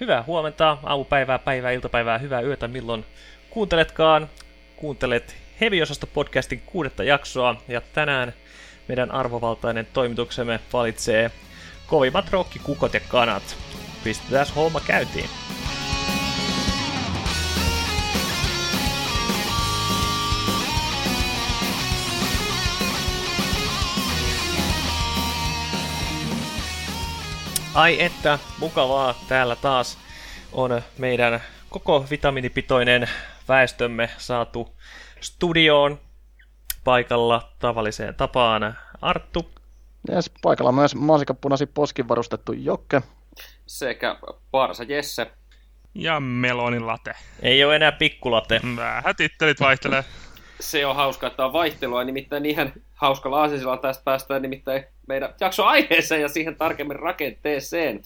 Hyvää huomenta, aamupäivää, päivää, iltapäivää, hyvää yötä, milloin kuunteletkaan. Kuuntelet Heviosasto podcastin kuudetta jaksoa ja tänään meidän arvovaltainen toimituksemme valitsee kovimmat rokkikukot ja kanat. Pistetään homma käyntiin. Ai että, mukavaa. Täällä taas on meidän koko vitamiinipitoinen väestömme saatu studioon paikalla tavalliseen tapaan. Arttu. Yes, paikalla myös maasikapunasi poskin varustettu Jokke. Sekä Parsa Jesse. Ja melonin Ei ole enää pikkulate. Vähän tittelit vaihtelee. Se on hauska, että on vaihtelua, nimittäin ihan hauskalla aasisilla tästä päästään nimittäin meidän jaksoaiheeseen ja siihen tarkemmin rakenteeseen.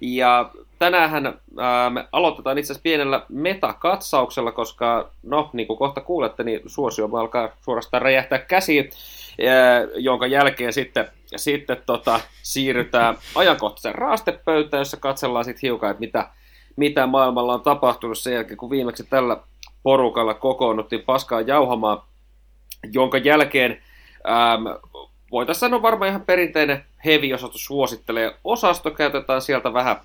Ja tänään ää, me aloitetaan itse asiassa pienellä metakatsauksella, koska no, niin kuin kohta kuulette, niin suosio alkaa suorastaan räjähtää käsiin, jonka jälkeen sitten, sitten tota, siirrytään ajankohtaisen raastepöytään, jossa katsellaan sitten hiukan, että mitä, mitä maailmalla on tapahtunut sen jälkeen, kun viimeksi tällä porukalla kokoonnuttiin paskaa jauhamaan, jonka jälkeen ähm, voitaisiin sanoa varmaan ihan perinteinen heavy-osasto suosittelee osasto, käytetään sieltä vähän,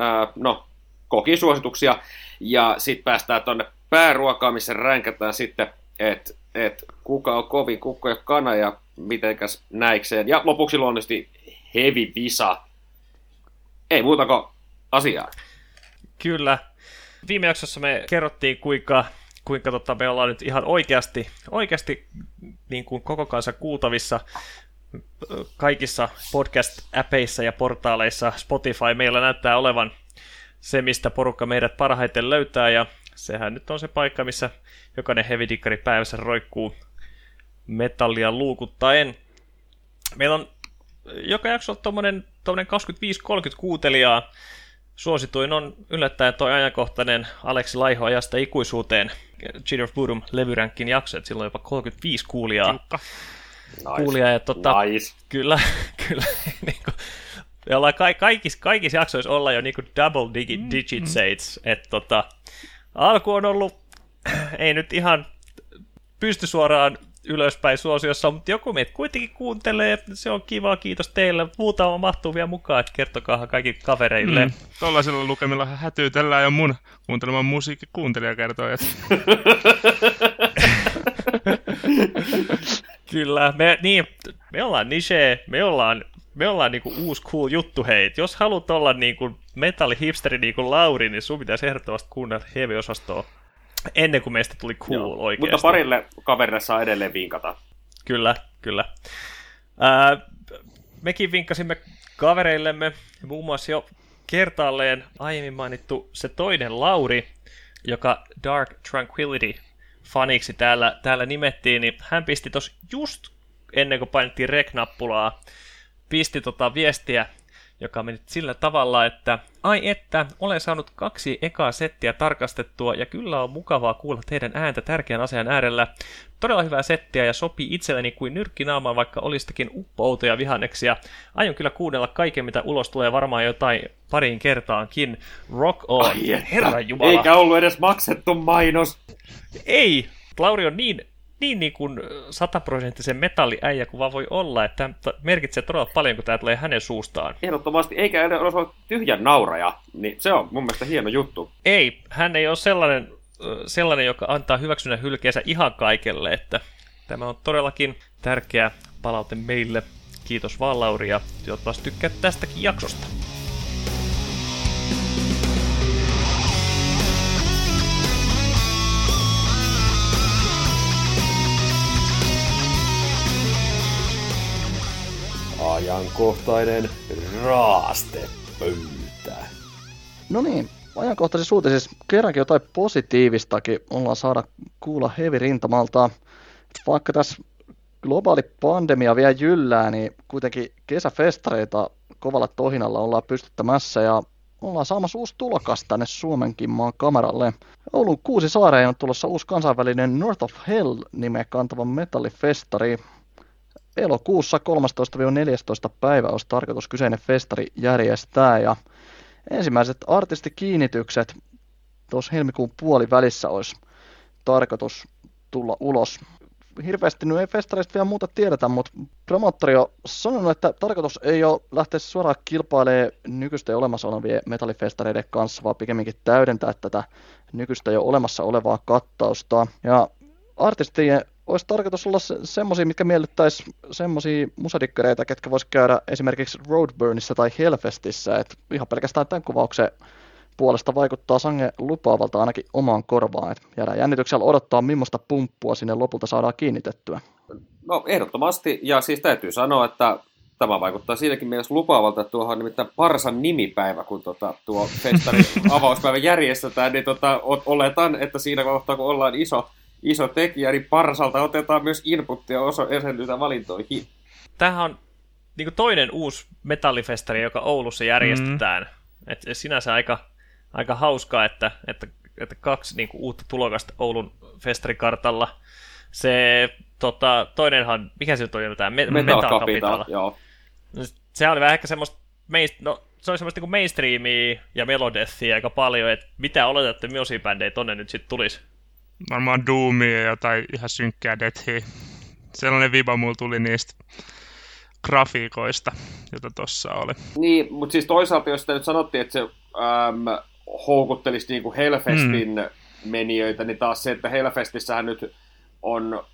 äh, no, kokisuosituksia, ja sitten päästään tuonne pääruokaan, missä ränkätään sitten, että et kuka on kovin kukko ja kana ja mitenkäs näikseen. Ja lopuksi luonnollisesti heavy visa. Ei muuta kuin asiaa. Kyllä. Viime jaksossa me kerrottiin, kuinka kuinka tota, me ollaan nyt ihan oikeasti, oikeasti niin kuin koko kansa kuultavissa kaikissa podcast-äpeissa ja portaaleissa. Spotify meillä näyttää olevan se, mistä porukka meidät parhaiten löytää, ja sehän nyt on se paikka, missä jokainen hevidikkari päivässä roikkuu metallia luukuttaen. Meillä on joka jaksolla tuommoinen 25-30 kuuntelijaa. Suosituin on yllättäen tuo ajankohtainen Aleksi Laiho ajasta ikuisuuteen Cheat of Voodoo levyränkin jakso, että silloin jopa 35 kuulijaa. Nice. Kuulijaa, ja tota, nice. kyllä, kyllä, niin kuin, me ollaan ka- kaikissa, kaikissa jaksoissa olla jo niin kuin double digit, mm, digit mm. sates, että tota, alku on ollut, ei nyt ihan pysty suoraan ylöspäin suosiossa, mutta joku meitä kuitenkin kuuntelee, se on kiva, kiitos teille. Muutama mahtuu vielä mukaan, että kertokaa kaikki kavereille. Mm. Tuollaisilla lukemilla hätyytellään jo mun kuunteleman musiikki kuuntelija kertoo, että... Kyllä, me, niin, me ollaan niche, me ollaan, me ollaan niinku uusi cool juttu, hei. Jos haluat olla niinku metallihipsteri niinku Lauri, niin sun pitäisi ehdottomasti kuunnella heavy-osastoa ennen kuin meistä tuli cool Joo, oikeasti. Mutta parille kaverille saa edelleen vinkata. Kyllä, kyllä. Ää, mekin vinkasimme kavereillemme, muun muassa jo kertaalleen aiemmin mainittu se toinen Lauri, joka Dark Tranquility faniksi täällä, täällä nimettiin, niin hän pisti tos just ennen kuin painettiin rek-nappulaa, pisti tota viestiä joka meni sillä tavalla, että ai että, olen saanut kaksi ekaa settiä tarkastettua ja kyllä on mukavaa kuulla teidän ääntä tärkeän asian äärellä. Todella hyvää settiä ja sopii itselleni kuin nyrkkinaamaan, vaikka olisikin uppoutoja vihanneksia. Aion kyllä kuunnella kaiken, mitä ulos tulee varmaan jotain pariin kertaankin. Rock on, herra Jumala. Eikä ollut edes maksettu mainos. Ei, Lauri on niin niin, niin kuin sataprosenttisen metalliäijä kuin vaan voi olla, että merkitsee todella paljon, kun tämä tulee hänen suustaan. Ehdottomasti, eikä edes ole tyhjän nauraja, niin se on mun mielestä hieno juttu. Ei, hän ei ole sellainen, sellainen joka antaa hyväksynnän hylkeensä ihan kaikelle, että tämä on todellakin tärkeä palaute meille. Kiitos vaan Lauri ja toivottavasti tykkäät tästäkin jaksosta. Ajankohtainen raastepöytä. No niin, ajankohtaisessa uutisissa kerrankin jotain positiivistakin ollaan saada kuulla hevi rintamalta. Vaikka tässä globaali pandemia vielä jyllää, niin kuitenkin kesäfestareita kovalla tohinalla ollaan pystyttämässä ja ollaan saamassa uusi tulokas tänne Suomenkin maan kameralle. Oulun kuusi saareen on tulossa uusi kansainvälinen North of Hell-nimeä kantava metallifestari elokuussa 13-14 päivä olisi tarkoitus kyseinen festari järjestää ja ensimmäiset artistikiinnitykset tuossa helmikuun puolivälissä olisi tarkoitus tulla ulos. Hirveästi nyt ei festareista vielä muuta tiedetä, mutta promottori on sanonut, että tarkoitus ei ole lähteä suoraan kilpailemaan nykyistä olemassa olevien metallifestareiden kanssa, vaan pikemminkin täydentää tätä nykyistä jo olemassa olevaa kattausta. Ja artistien olisi tarkoitus olla se, semmosia, mitkä miellyttäisi semmosia musadikkareita, ketkä vois käydä esimerkiksi Roadburnissa tai Hellfestissä, että ihan pelkästään tämän kuvauksen puolesta vaikuttaa sange lupaavalta ainakin omaan korvaan. Et jäädään jännityksellä odottaa, millaista pumppua sinne lopulta saadaan kiinnitettyä. No ehdottomasti, ja siis täytyy sanoa, että tämä vaikuttaa siinäkin mielessä lupaavalta, että tuohon nimittäin Parsan nimipäivä, kun tota, tuo festarin avauspäivä järjestetään, niin tota, oletan, että siinä kohtaa, kun ollaan iso, iso tekijä, niin Parsalta otetaan myös inputtia osa esiintyitä valintoihin. Tämähän on niin toinen uusi metallifestari, joka Oulussa järjestetään. Mm. Et sinänsä aika, aika hauskaa, että, että, että kaksi niin uutta tulokasta Oulun festarikartalla. Se tota, toinenhan, mikä se nyt on tämä? Me- Metal, Capital, joo. Se oli vähän ehkä semmoista, main, no, se oli semmoista niin mainstreamia ja melodethia aika paljon, että mitä oletatte bändejä tonne nyt sitten tulisi? Varmaan Doomia ja jotain ihan synkkää Deathia. Sellainen viba mulla tuli niistä grafiikoista, jota tuossa oli. Niin, mutta siis toisaalta, jos nyt sanottiin, että se äm, houkuttelisi niin kuin Hellfestin mm. menijöitä, niin taas se, että Hellfestissähän nyt on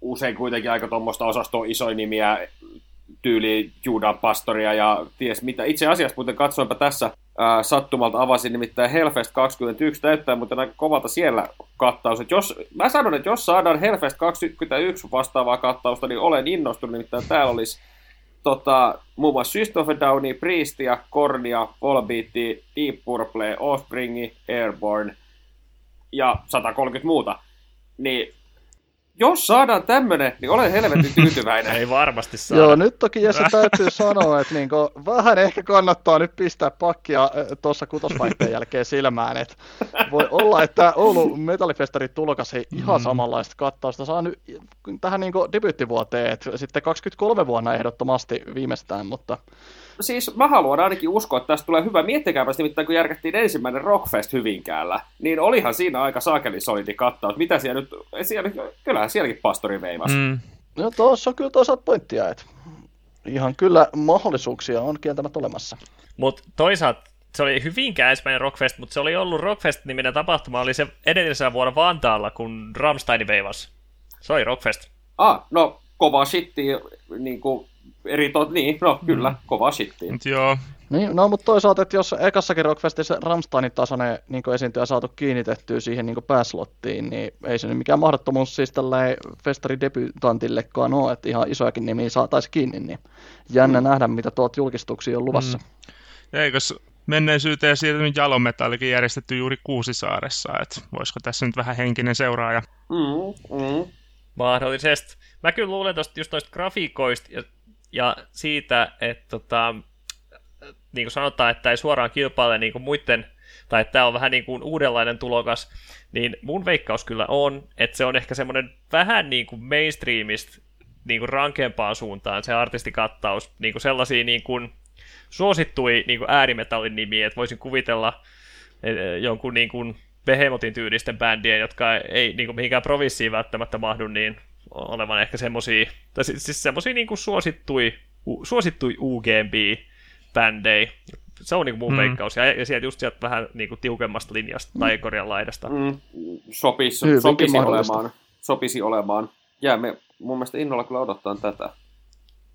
usein kuitenkin aika tuommoista osastoa isoja nimiä, tyyli Judan pastoria ja ties mitä. Itse asiassa muuten katsoinpa tässä ää, sattumalta avasin nimittäin Hellfest 21 täyttää, mutta aika kovalta siellä kattaus. Et jos, mä sanon, että jos saadaan Hellfest 21 vastaavaa kattausta, niin olen innostunut, nimittäin täällä olisi tota, muun muassa System of a Downia, Priestia, Kornia, Volbeatia, Deep Purple, Offspringi, Airborne ja 130 muuta. Niin jos saadaan tämmönen, niin olen helvetin tyytyväinen. Ei varmasti saada. Joo, nyt toki Jesse täytyy sanoa, että niinku, vähän ehkä kannattaa nyt pistää pakkia tuossa kutosvaihteen jälkeen silmään. Et voi olla, että Oulu Metallifestarin tulokas ei ihan mm. samanlaista kattausta saa nyt tähän niinku debyyttivuoteen, että sitten 23 vuonna ehdottomasti viimeistään, mutta siis mä haluan ainakin uskoa, että tästä tulee hyvä. Miettikääpä nimittäin, kun järkättiin ensimmäinen Rockfest Hyvinkäällä, niin olihan siinä aika saakelisolidi kattaus. Mitä siellä nyt, siellä, kyllähän sielläkin pastori veivas. Mm. No tuossa on kyllä toisaalta pointtia, että ihan kyllä mahdollisuuksia on kieltämättä olemassa. Mutta toisaalta se oli Hyvinkään ensimmäinen Rockfest, mutta se oli ollut Rockfest-niminen tapahtuma, oli se edellisellä vuonna Vantaalla, kun Rammstein veivas. Se oli Rockfest. Ah, no kova shitti, niin kuin eri to- niin, no kyllä, mm. kova shitti. Joo. Niin, no mutta toisaalta, että jos ekassakin Rockfestissä Ramsteinin tasoinen niin esiintyjä saatu kiinnitettyä siihen niin pääslottiin, niin ei se nyt mikään mahdottomuus siis tälleen festari debutantillekaan ole, että ihan isojakin nimiä saataisiin kiinni, niin jännä mm. nähdä, mitä tuot julkistuksia on luvassa. Mm. Eikös menneisyyteen siirtynyt jalometallikin järjestetty juuri Kuusisaaressa, että voisiko tässä nyt vähän henkinen seuraaja? Mm, mm. Mahdollisesti. Mä kyllä luulen tosta, just noista grafiikoista ja ja siitä, että tota, niin kuin sanotaan, että ei suoraan kilpaile niin kuin muiden, tai että tämä on vähän niin kuin uudenlainen tulokas, niin mun veikkaus kyllä on, että se on ehkä semmoinen vähän niin kuin mainstreamista niin kuin rankempaan suuntaan se artistikattaus, niin kuin sellaisia niin kuin suosittui niin kuin äärimetallin nimiä, että voisin kuvitella e, e, jonkun niin kuin Behemotin tyylisten bändien, jotka ei niin kuin mihinkään provinssiin välttämättä mahdu, niin olevan ehkä semmosia, tai siis, siis semmosia niinku suosittui, u, suosittui UGB-bändejä. Se on niinku mun mm. veikkaus. Ja, ja sieltä just sieltä vähän niinku tiukemmasta linjasta tai korjan laidasta. Mm. Sopisi, sopisi olemaan. Sopisi olemaan. Jäämme mun mielestä innolla kyllä odottaa tätä.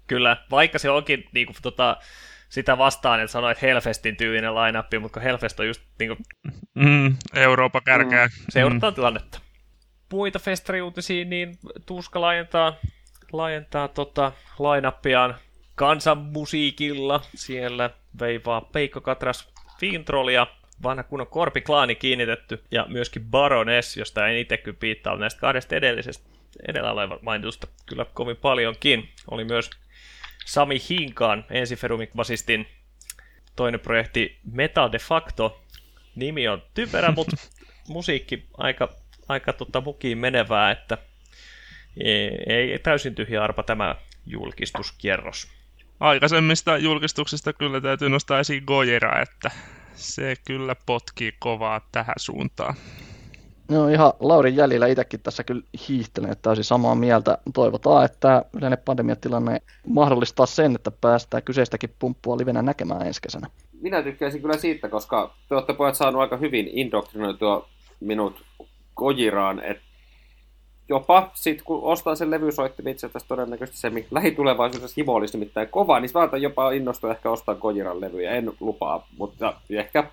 Kyllä, vaikka se onkin niinku, tota, sitä vastaan, että sanoit Hellfestin tyylinen line mutta Hellfest on just niinku... Mm, Eurooppa kärkeä. Mm. Seurataan mm. tilannetta muita festariuutisia, niin Tuska laajentaa, laajentaa tota lainappiaan kansanmusiikilla. Siellä veivaa Peikko Katras Fintrollia, vanha kunnon Korpiklaani kiinnitetty, ja myöskin Baroness, josta en itse kyllä piittaa näistä kahdesta edellisestä edellä olevan mainitusta kyllä kovin paljonkin. Oli myös Sami Hinkaan, ensiferumik basistin toinen projekti Metal de Facto. Nimi on typerä, mutta musiikki aika aika tota mukiin menevää, että ei, ei täysin tyhjä arpa tämä julkistuskierros. Aikaisemmista julkistuksista kyllä täytyy nostaa esiin Gojira, että Se kyllä potkii kovaa tähän suuntaan. No ihan Laurin jäljellä itsekin tässä kyllä hiihtelen, että täysin samaa mieltä. Toivotaan, että yleinen pandemiatilanne mahdollistaa sen, että päästään kyseistäkin pumppua livenä näkemään ensi kesänä. Minä tykkäisin kyllä siitä, koska te olette pojat saanut aika hyvin indoktrinoitua minut Kojiraan, että jopa sitten kun ostaa sen levysoittimen itse asiassa todennäköisesti se lähitulevaisuudessa himo olisi nimittäin kova, niin saatan jopa innostua ehkä ostaa Kojiran levyjä, en lupaa, mutta ehkä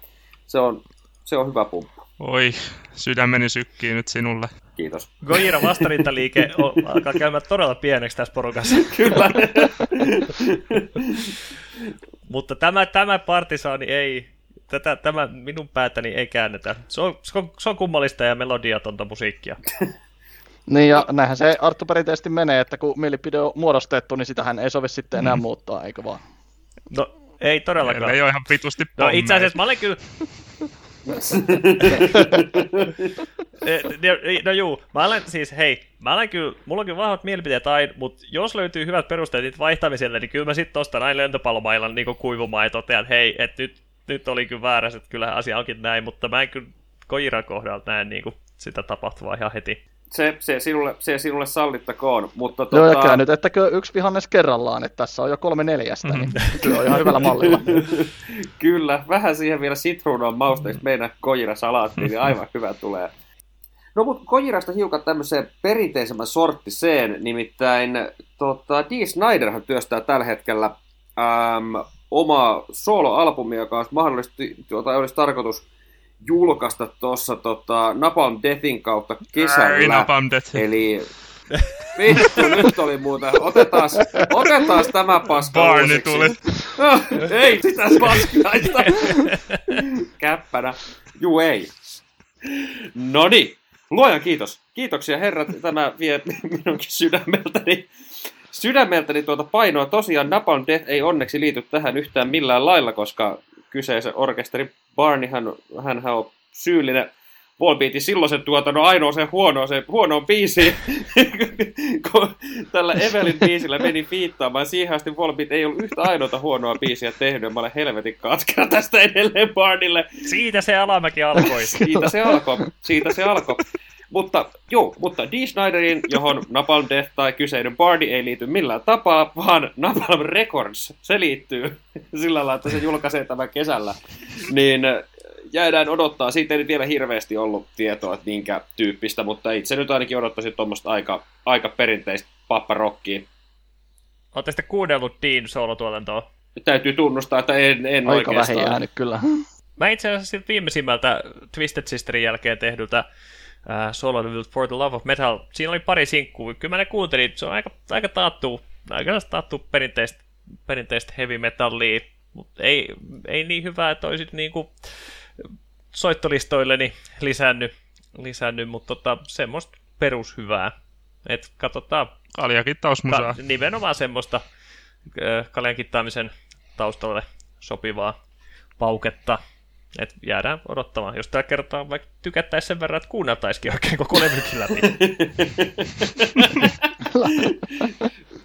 se on, se on hyvä pumppu. Oi, sydämeni sykkii nyt sinulle. Kiitos. Gojira vastarintaliike alkaa käymään todella pieneksi tässä porukassa. Kyllä. Mutta tämä, tämä partisaani ei, tätä, tämä minun päätäni ei käännetä. Se on, se on, se on kummallista ja melodiatonta musiikkia. Niin ja näinhän se Arttu perinteisesti menee, että kun mielipide on muodostettu, niin sitähän ei sovi sitten enää mm. muuttaa, eikö vaan? No ei todellakaan. Meillä ei ole ihan vitusti No itse asiassa mä olen kyllä... no juu, mä olen siis, hei, mä olen kyllä, mulla on kyllä vahvat mielipiteet aina, mutta jos löytyy hyvät perusteet niitä vaihtamiselle, niin kyllä mä sitten ostan aina lentopallomailan niin kuivumaan ja totean, hei, että nyt, nyt oli kyllä väärässä, että kyllä asia onkin näin, mutta mä en kyllä Kojiran kohdalta näe niin kuin sitä tapahtuvaa ihan heti se, se, sinulle, se sinulle sallittakoon. Mutta tota... Joo, ja tota- nyt, ettäkö yksi vihannes kerrallaan, että tässä on jo kolme neljästä, niin kyllä on ihan hyvällä mallilla. kyllä, vähän siihen vielä sitruunan mausteista meidän kojira salaattiin, niin aivan hyvä tulee. No mutta Kojirasta hiukan tämmöiseen perinteisemmän sorttiseen, nimittäin tota, Dee Snyderhan työstää tällä hetkellä äm, oma soloalbumi, joka olisi mahdollisesti, tuota, olisi tarkoitus julkaista tuossa tota, Napalm Deathin kautta kesällä. Ei Napalm Death. Eli vittu, nyt oli muuta. Otetaan, otetaan tämä paska Barney tuli. No, ei sitä paskaista. Käppänä. Juu ei. Noni. Luojan kiitos. Kiitoksia herrat. Tämä vie minunkin sydämeltäni sydämeltäni tuota painoa. Tosiaan Napalm Death ei onneksi liity tähän yhtään millään lailla, koska kyseisen orkesteri Barney, hän, hän on syyllinen Volbeatin silloisen tuotannon ainoa se huono, se huonoon biisiin, kun tällä Evelin biisillä meni viittaamaan. Siihen asti Volbeat ei ollut yhtä ainoata huonoa biisiä tehnyt, mä olen helvetin katkera tästä edelleen Barnille. Siitä se alamäki alkoi. Siitä se alkoi, siitä se alkoi. Mutta joo, mutta D. Snyderin, johon Napalm Death tai kyseinen Bardi ei liity millään tapaa, vaan Napalm Records, se liittyy sillä lailla, että se julkaisee tämän kesällä. Niin äh, jäädään odottaa. Siitä ei nyt vielä hirveästi ollut tietoa, että minkä tyyppistä, mutta itse nyt ainakin odottaisin tuommoista aika, aika perinteistä papparokkia. Oletteko sitten kuunnellut Dean solotuotantoa? Täytyy tunnustaa, että en, en Aika oikeastaan. vähän jäänyt kyllä. Mä itse asiassa viimeisimmältä Twisted Sisterin jälkeen tehdyltä äh, solo For the Love of Metal. Siinä oli pari sinkkuu. Kyllä mä ne kuuntelin. Se on aika, aika taattu, aika taattu perinteistä, perinteistä heavy metallia, mutta ei, ei niin hyvää, että olisit niinku soittolistoilleni lisännyt, lisännyt mutta tota, semmoista perushyvää. Et katsotaan. Kaljakittausmusaa. Ka- nimenomaan semmoista äh, kaljan kittaamisen taustalle sopivaa pauketta. Et jäädään odottamaan. Jos tällä kertaa vaikka tykättäisiin sen verran, että kuunneltaisikin oikein koko levykin läpi.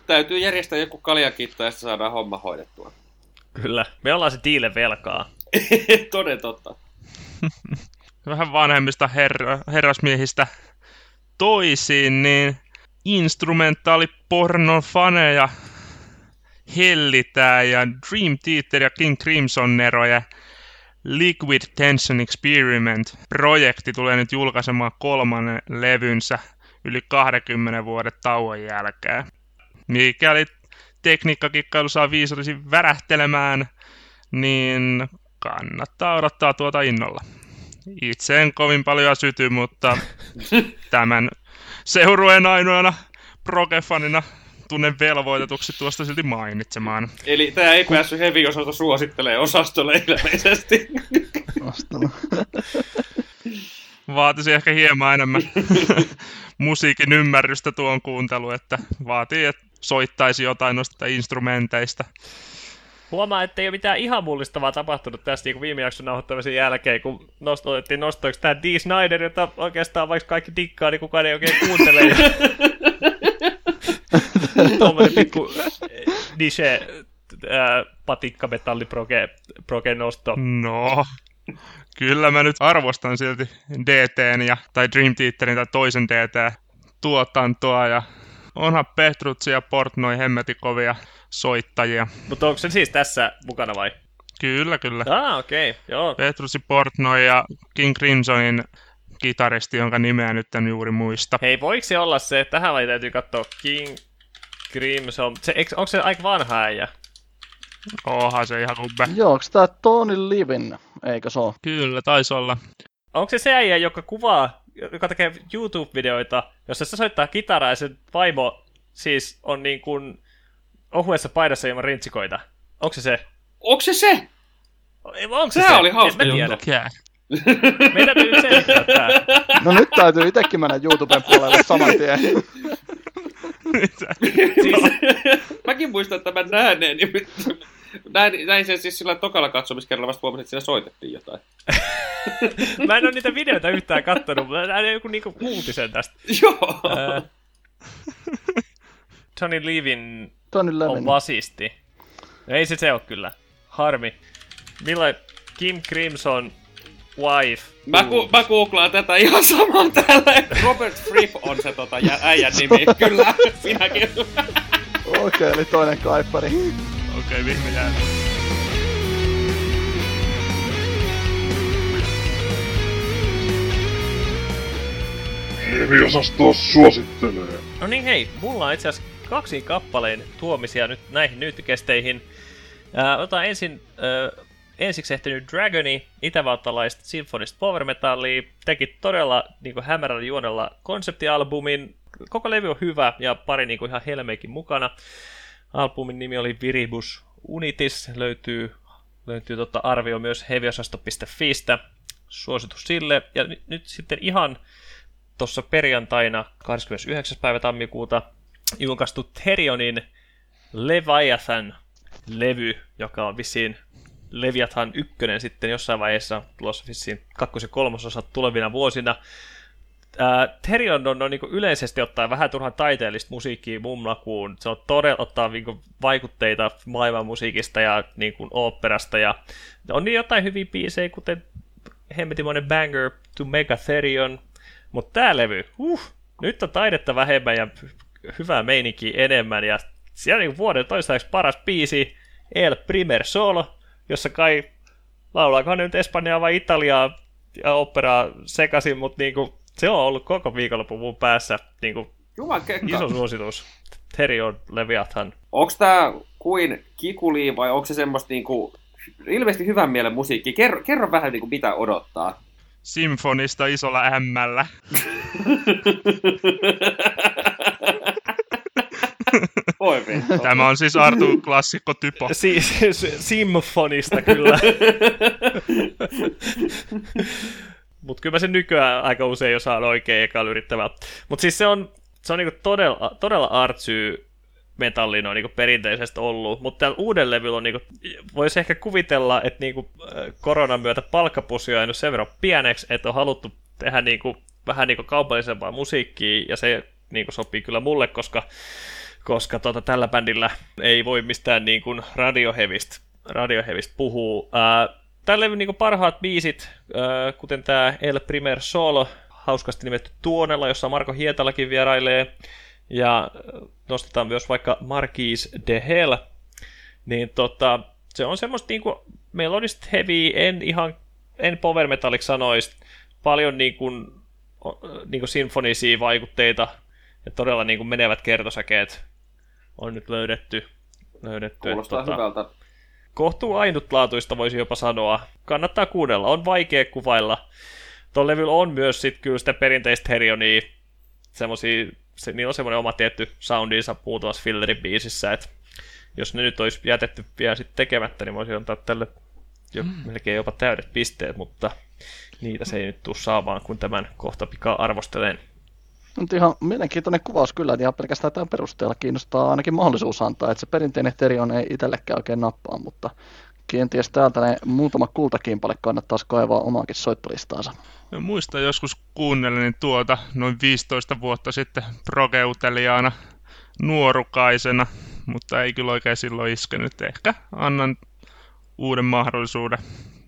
Täytyy järjestää joku kaljakitta ja saadaan homma hoidettua. Kyllä. Me ollaan se diile velkaa. Toden totta. Vähän vanhemmista herra, herrasmiehistä toisiin, niin instrumentaalipornon faneja hellitää ja Dream Theater ja King Crimson neroja Liquid Tension Experiment-projekti tulee nyt julkaisemaan kolmannen levynsä yli 20 vuoden tauon jälkeen. Mikäli tekniikkakikkailu saa viisurisin värähtelemään, niin kannattaa odottaa tuota innolla. Itse en kovin paljon syty, mutta tämän seurueen ainoana progefanina tunnen velvoitetuksi tuosta silti mainitsemaan. Eli tämä ei päässyt heavy osalta suosittelee osastolle ilmeisesti. Vaatisi ehkä hieman enemmän musiikin ymmärrystä tuon kuuntelu, että vaatii, että soittaisi jotain noista instrumenteista. Huomaa, että ei ole mitään ihan mullistavaa tapahtunut tästä niin viime jakson nauhoittamisen jälkeen, kun nostettiin nostoiksi tämä D. Snyder, jota oikeastaan vaikka kaikki dikkaa, niin kukaan ei oikein kuuntele. Tuommoinen pikku niche patikkametalliproge proge nosto. No, Kyllä mä nyt arvostan silti DTn ja, tai Dream Theaterin tai toisen DT tuotantoa ja onhan Petrutsi ja Portnoy hemmetikovia soittajia. Mutta onko se siis tässä mukana vai? Kyllä, kyllä. Ah, okei, okay. joo. Petrutsi Portnoy ja King Crimsonin kitaristi, jonka nimeä nyt en juuri muista. Hei, voiko se olla se, tähän vai täytyy katsoa King Crimson, se, onko se aika vanha äijä? Oha se ihan kubbe. Joo, onko tää Tony Livin, eikö se ole? Kyllä, taisi olla. Onko se se äijä, joka kuvaa, joka tekee YouTube-videoita, jossa se soittaa kitaraa ja sen vaimo siis on niin kuin ohuessa paidassa ilman rintsikoita? Onko se se? Onko se se? Onko se Sehän se? oli hauska En mä tiedä. Mikä? Meidän täytyy selittää. No nyt täytyy itsekin mennä YouTuben puolelle saman tien. Siis, Mäkin muistan, että mä nähneeni. Näin, näin sen siis sillä tokalla katsomiskerralla vasta huomasin, että siinä soitettiin jotain. mä en ole niitä videoita yhtään kattonut, mutta näin joku niinku uutisen tästä. Joo. Johnny Levin Tony on Levin. basisti. No ei se se ole kyllä. Harmi. Millä Kim Crimson wife. Mä, ku, mä googlaan tätä ihan samaa täällä. Robert Fripp on se tota, jä, äijän nimi. Kyllä, minäkin. Okei, okay, eli toinen kaippari. Okei, okay, viime jää. Heviosasto suosittelee. No niin hei, mulla on itse asiassa kaksi kappaleen tuomisia nyt näihin nytkesteihin. Ää, otan ensin ää, ensiksi ehtinyt Dragoni, itävaltalaista sinfonista power metallia, teki todella niin kuin, hämärällä juonella konseptialbumin. Koko levy on hyvä ja pari niin kuin, ihan helmeikin mukana. Albumin nimi oli Viribus Unitis, löytyy, löytyy tota arvio myös heviosasto.fistä. Suositus sille. Ja nyt, nyt sitten ihan tuossa perjantaina 29. päivä tammikuuta julkaistu Therionin Leviathan-levy, joka on vissiin Leviathan ykkönen sitten jossain vaiheessa tulossa vissiin kakkos- ja kolmososa tulevina vuosina. Ää, Therion on, on niin yleisesti ottaen vähän turhan taiteellista musiikkia mun lakuun. Se on todella ottaa niin kuin, vaikutteita maailman musiikista ja niin kuin, oopperasta. Ja on niin jotain hyviä biisejä, kuten hemmetimoinen Banger to Mega Therion, mutta tää levy, uh, nyt on taidetta vähemmän ja hyvää meininkiä enemmän. Ja siellä niin vuoden toistaiseksi paras biisi, El Primer Solo, jossa kai laulaakohan ne nyt Espanjaa vai Italiaa ja operaa sekaisin, mutta niinku, se on ollut koko viikonloppu mun päässä niinku, Juman kekka. iso suositus. Therion Leviathan. Onks tää kuin kikuli vai onko se semmoista niinku, ilmeisesti hyvän mielen musiikki? Kerro, kerro vähän niinku mitä odottaa. Symfonista isolla ämmällä. Oi vittu. Tämä on siis Artu klassikko typo. Siis Symfonista kyllä. Mutta kyllä mä sen nykyään aika usein osaan oikein ekalla yrittävää. Mutta siis se on, se on niinku todella, todella artsy metalli on niinku perinteisesti ollut, mutta tällä uuden levyllä on niinku, voisi ehkä kuvitella, että niinku, äh, koronan myötä palkkapussi on jäänyt sen verran pieneksi, että on haluttu tehdä niinku, vähän niinku kaupallisempaa musiikkia, ja se niinku sopii kyllä mulle, koska koska tota, tällä bändillä ei voi mistään niin kuin radiohevistä puhua. Ää, tällä levyn niin parhaat biisit, ää, kuten tämä El Primer Solo, hauskasti nimetty Tuonella, jossa Marko Hietalakin vierailee, ja nostetaan myös vaikka Marquis de Hell, niin tota, se on semmoista niin kuin melodista heavy, en ihan, en power metalliksi sanoisi, paljon niin kuin, niin kuin sinfonisia vaikutteita, ja todella niin kuin menevät kertosäkeet on nyt löydetty. löydetty Kuulostaa että, hyvältä. Kohtuu ainutlaatuista voisi jopa sanoa. Kannattaa kuunnella, on vaikea kuvailla. Tuolla levyllä on myös sit kyllä sitä perinteistä herionia, semmosia, se, niillä on semmoinen oma tietty soundinsa muutamassa filleribiisissä, että jos ne nyt olisi jätetty vielä sitten tekemättä, niin voisi antaa tälle jo, mm. melkein jopa täydet pisteet, mutta niitä se ei nyt tule saamaan, kun tämän kohta pikaa arvostelen. Nyt ihan mielenkiintoinen kuvaus kyllä, että ihan pelkästään tämän perusteella kiinnostaa ainakin mahdollisuus antaa, että se perinteinen Terion ei itsellekään oikein nappaa, mutta kenties täältä ne muutama kultakimpale kannattaisi kaivaa omaakin soittolistaansa. Mä muistan joskus kuunnelleni tuota noin 15 vuotta sitten progeuteliaana nuorukaisena, mutta ei kyllä oikein silloin iskenyt. Ehkä annan uuden mahdollisuuden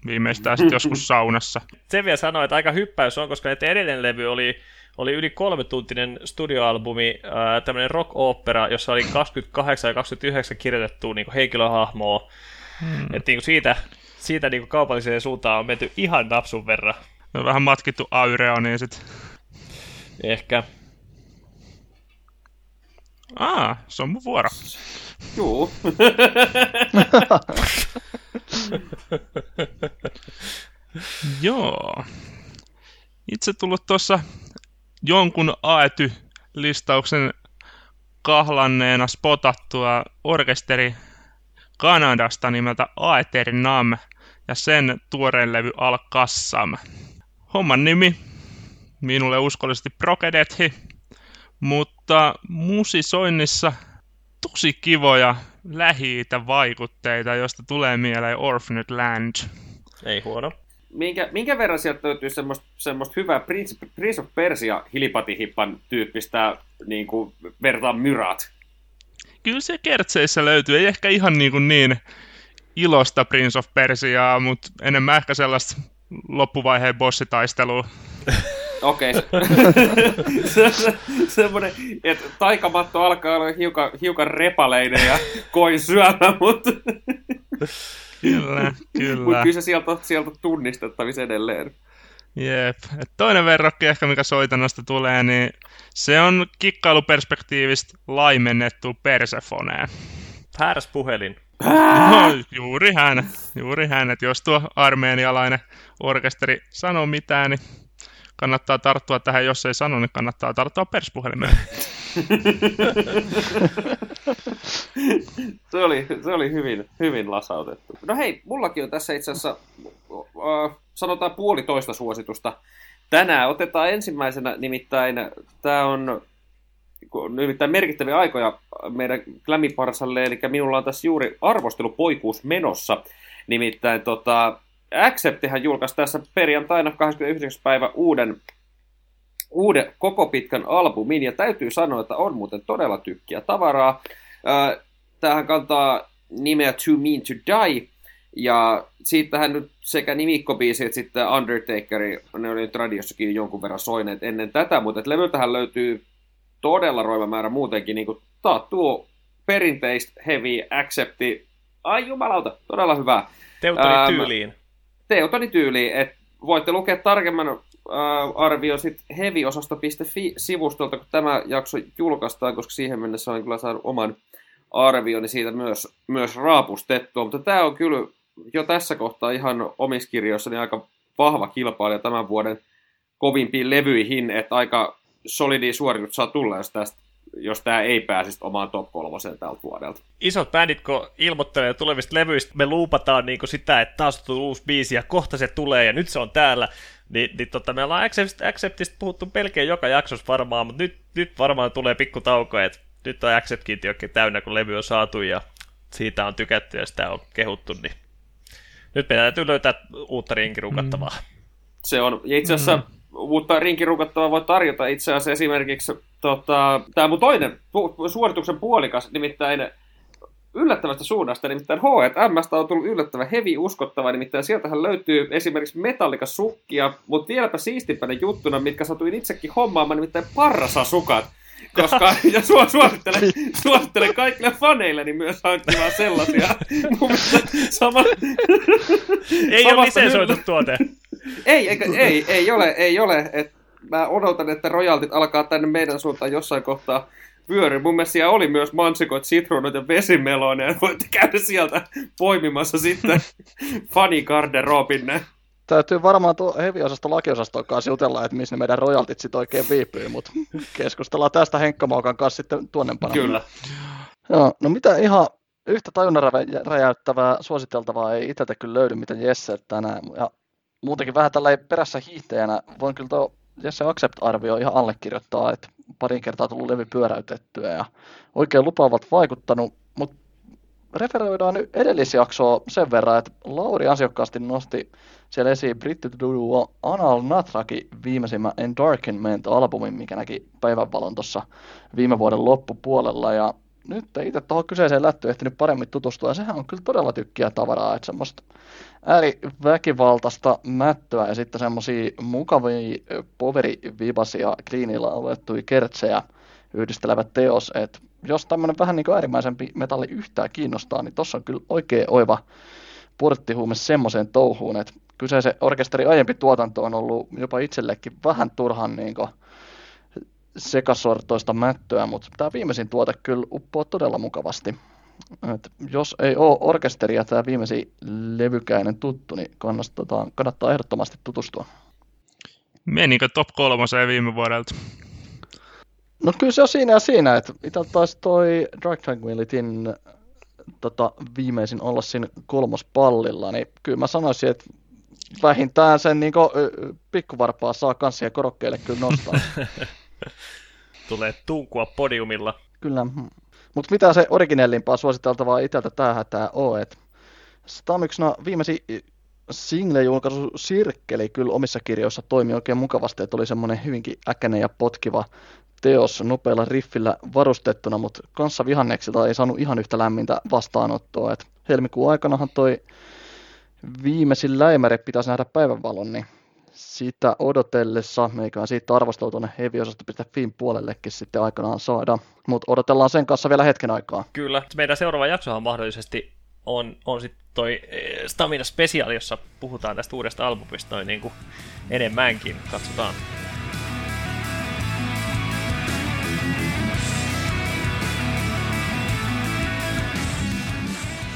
viimeistään sitten joskus saunassa. Sen vielä sanoin, että aika hyppäys on, koska että edellinen levy oli, oli yli kolmetuntinen studioalbumi, ää, tämmöinen rock opera, jossa oli 28 ja 29 kirjoitettua niin henkilöhahmoa. Hmm. Että niin siitä, siitä niin kaupalliseen suuntaan on menty ihan napsun verran. No, vähän matkittu Aureoniin sitten. Ehkä. Aa, se on mun vuoro. Juu. Joo. Itse tullut tuossa jonkun aety-listauksen kahlanneena spotattua orkesteri Kanadasta nimeltä Aether Nam ja sen tuoreen levy Al Kassam. Homman nimi minulle uskollisesti Prokedethi, mutta musisoinnissa tosi kivoja lähi vaikutteita, joista tulee mieleen Orphaned Land. Ei huono. Minkä, minkä verran sieltä löytyy semmoista, semmoista hyvää Prince, Prince of Persia hilipatihippan tyyppistä niin kuin vertaan myrat? Kyllä se kertseissä löytyy, ei ehkä ihan niin, kuin niin ilosta Prince of Persiaa, mutta enemmän ehkä sellaista loppuvaiheen bossitaistelua. Okei. Okay. se, se, semmoinen, että taikamatto alkaa olla hiukan, hiukan repaleinen ja koin syömä, mutta... kyllä, kyllä. Mutta kyllä se sieltä, sieltä tunnistettavissa edelleen. Jep. Et toinen verrokki ehkä, mikä soitannasta tulee, niin se on kikkailuperspektiivistä laimennettu Persefoneen. Pääräs puhelin. No, juuri hän, juuri hän, että jos tuo armeenialainen orkesteri sanoo mitään, niin kannattaa tarttua tähän, jos ei sano, niin kannattaa tarttua perspuhelimeen. se, oli, se oli hyvin, hyvin lasautettu. No hei, mullakin on tässä itse asiassa, äh, sanotaan puolitoista suositusta. Tänään otetaan ensimmäisenä, nimittäin tämä on nimittäin merkittäviä aikoja meidän Glammy-parsalle, eli minulla on tässä juuri arvostelupoikuus menossa. Nimittäin tota, Acceptihan julkaisi tässä perjantaina 29. päivä uuden, uuden koko pitkän albumin, ja täytyy sanoa, että on muuten todella tykkiä tavaraa. Tähän kantaa nimeä Too Mean to Die, ja siitähän nyt sekä nimikkobiisi että sitten Undertakeri, ne oli nyt radiossakin jonkun verran soineet ennen tätä, mutta levyltähän löytyy todella roima määrä muutenkin niin kuin tuo perinteistä heavy accepti. Ai jumalauta, todella hyvä. Teutoni tyyliin. Teutoni tyyliin, että voitte lukea tarkemman äh, arvio sitten heviosasto.fi-sivustolta, kun tämä jakso julkaistaan, koska siihen mennessä olen kyllä saanut oman arvioni siitä myös, myös raapustettua, mutta tämä on kyllä jo tässä kohtaa ihan omissa kirjoissani aika vahva kilpailija tämän vuoden kovimpiin levyihin, että aika solidi suoritus saa tulla, jos, tästä, jos tämä ei pääsisi omaan top kolmoseen tältä vuodelta. Isot bändit, kun ilmoittelee tulevista levyistä, me luupataan niin sitä, että taas tullut uusi biisi ja kohta se tulee ja nyt se on täällä. Niin, niin tota, me ollaan Acceptista puhuttu pelkein joka jaksossa varmaan, mutta nyt, nyt varmaan tulee pikku tauko, että nyt on Accept-kiintiökin täynnä, kun levy on saatu ja siitä on tykätty ja sitä on kehuttu, niin nyt meidän täytyy löytää uutta rinkirukattavaa. Mm. Se on, ja itse asiassa mm uutta rinkirukattavaa voi tarjota itse asiassa esimerkiksi tota, tämä mun toinen pu- suorituksen puolikas, nimittäin yllättävästä suunnasta, nimittäin H&Mstä on tullut yllättävän hevi uskottava, nimittäin sieltähän löytyy esimerkiksi Metallica-sukkia, mutta vieläpä siistimpänä juttuna, mitkä satuin itsekin hommaamaan, nimittäin Parrasa-sukat koska ja su- suosittelen, suosittelen kaikille faneille niin myös hankkimaan sellaisia. sama, ei ole lisensoitu tuote. Ei, eikä, ei, ei ole, ei ole. Et mä odotan, että rojaltit alkaa tänne meidän suuntaan jossain kohtaa vyöry. Mun mielestä siellä oli myös mansikot, sitruunat ja vesimeloneja. Voitte käydä sieltä poimimassa sitten fanigarderobinne. Täytyy varmaan tuo heviosasta lakiosaston kanssa jutella, että missä ne meidän rojaltit sitten oikein viipyy, mutta keskustellaan tästä Henkka Maukan kanssa sitten tuonnempana. Kyllä. Joo, no mitä ihan yhtä tajunnan räjäyttävää suositeltavaa ei itseltä kyllä löydy, mitä Jesse tänään. Ja muutenkin vähän tällä perässä hiihtäjänä voin kyllä tuo Jesse Accept-arvio ihan allekirjoittaa, että parin kertaa tullut levy pyöräytettyä ja oikein lupaavat vaikuttanut, mutta referoidaan nyt edellisjaksoa sen verran, että Lauri ansiokkaasti nosti siellä esiin brittiduo Anal Natraki viimeisimmän Endarkenment-albumin, mikä näki päivänvalon tuossa viime vuoden loppupuolella. Ja nyt itse tuohon kyseiseen lättyyn ehtinyt paremmin tutustua, ja sehän on kyllä todella tykkiä tavaraa, että semmoista ääriväkivaltaista mättöä ja sitten semmoisia mukavia poverivibasia kliinillä olettuja kertsejä yhdistelevä teos, että jos tämmöinen vähän niin kuin äärimmäisempi metalli yhtään kiinnostaa, niin tossa on kyllä oikein oiva porttihuume semmoiseen touhuun, että kyseisen orkesterin aiempi tuotanto on ollut jopa itsellekin vähän turhan niin kuin sekasortoista mättöä, mutta tämä viimeisin tuote kyllä uppoo todella mukavasti. Et jos ei ole orkesteria tämä viimeisin levykäinen tuttu, niin kannattaa, kannattaa ehdottomasti tutustua. Menikö top kolmoseen viime vuodelta? No kyllä se on siinä ja siinä, että itse taisi toi Drag Tranquilityn tota, viimeisin olla siinä kolmospallilla, niin kyllä mä sanoisin, että vähintään sen niin kuin, pikkuvarpaa saa kanssia korokkeille kyllä nostaa. Tulee tunkua podiumilla. Kyllä. Mutta mitä se originellimpaa suositeltavaa itseltä tähän tämä on, että Stamyksena viimeisin single-julkaisu Sirkkeli kyllä omissa kirjoissa toimi oikein mukavasti, että oli semmoinen hyvinkin äkäinen ja potkiva teos nopealla riffillä varustettuna, mutta kanssa vihanneksilta ei saanut ihan yhtä lämmintä vastaanottoa. Et helmikuun aikanahan toi viimeisin läimäre pitäisi nähdä päivänvalon, niin sitä odotellessa, meiköhän siitä arvostelu tuonne heavyosasto.fiin puolellekin sitten aikanaan saada, mutta odotellaan sen kanssa vielä hetken aikaa. Kyllä, meidän seuraava jaksohan mahdollisesti on, on sitten toi eh, Stamina Special, jossa puhutaan tästä uudesta albumista noin niin kuin enemmänkin, katsotaan.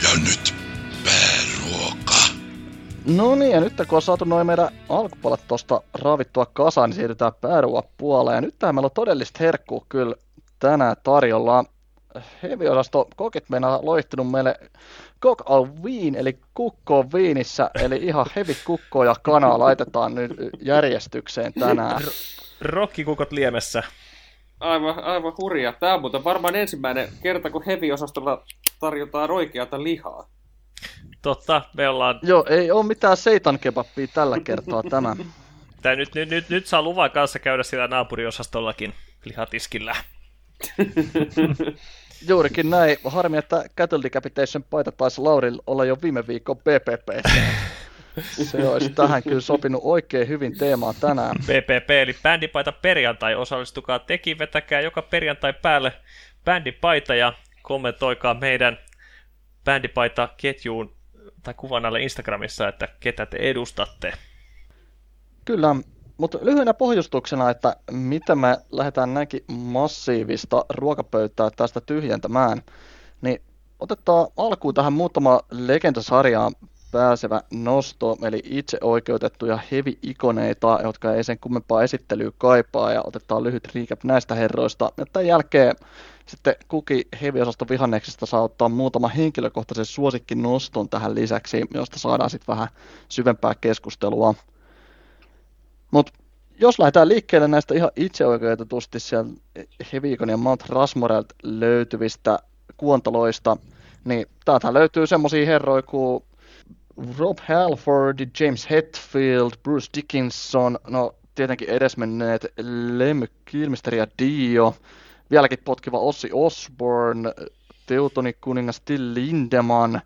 Ja nyt. No niin, ja nyt kun on saatu noin meidän alkupuolet tuosta raavittua kasaan, niin siirrytään pääruoan puoleen. Ja nyt meillä on todellista herkkuu kyllä tänään tarjolla. Heavy-osasto kokit meinaa loihtunut meille Cock on Wien, eli kukko on viinissä, eli ihan heavy kukko ja kanaa laitetaan nyt järjestykseen tänään. Rokkikukot liemessä. Aivan, aivan hurja. Tämä on muuten varmaan ensimmäinen kerta, kun heavy-osastolla tarjotaan oikeata lihaa. Totta, me ollaan... Joo, ei ole mitään seitan kebappia tällä kertaa tämä. Tää nyt, nyt, nyt, nyt saa luvan kanssa käydä siellä naapuriosastollakin lihatiskillä. Juurikin näin. Harmi, että Cattle Decapitation paita taisi Lauri olla jo viime viikon PPP. Se olisi tähän kyllä sopinut oikein hyvin teemaan tänään. PPP eli bändipaita perjantai. Osallistukaa tekin, vetäkää joka perjantai päälle bändipaita ja kommentoikaa meidän bändipaita ketjuun tai kuvan alle Instagramissa, että ketä te edustatte. Kyllä, mutta lyhyenä pohjustuksena, että miten me lähdetään näinkin massiivista ruokapöytää tästä tyhjentämään, niin otetaan alkuun tähän muutama legendasarjaan pääsevä nosto, eli itse oikeutettuja heavy-ikoneita, jotka ei sen kummempaa esittelyä kaipaa, ja otetaan lyhyt recap näistä herroista. Ja tämän jälkeen sitten kuki heavy-osaston vihanneksista saa ottaa muutama henkilökohtaisen suosikkin noston tähän lisäksi, josta saadaan sitten vähän syvempää keskustelua. Mutta jos lähdetään liikkeelle näistä ihan itseoikeutetusti siellä Hevikon ja Mount Rasmorelt löytyvistä kuontaloista, niin täältä löytyy semmoisia herroja kuin Rob Halford, James Hetfield, Bruce Dickinson, no tietenkin edesmenneet Lem Kilmister ja Dio, vieläkin potkiva Ossi Osborne, Teutoni kuningas Till Lindemann,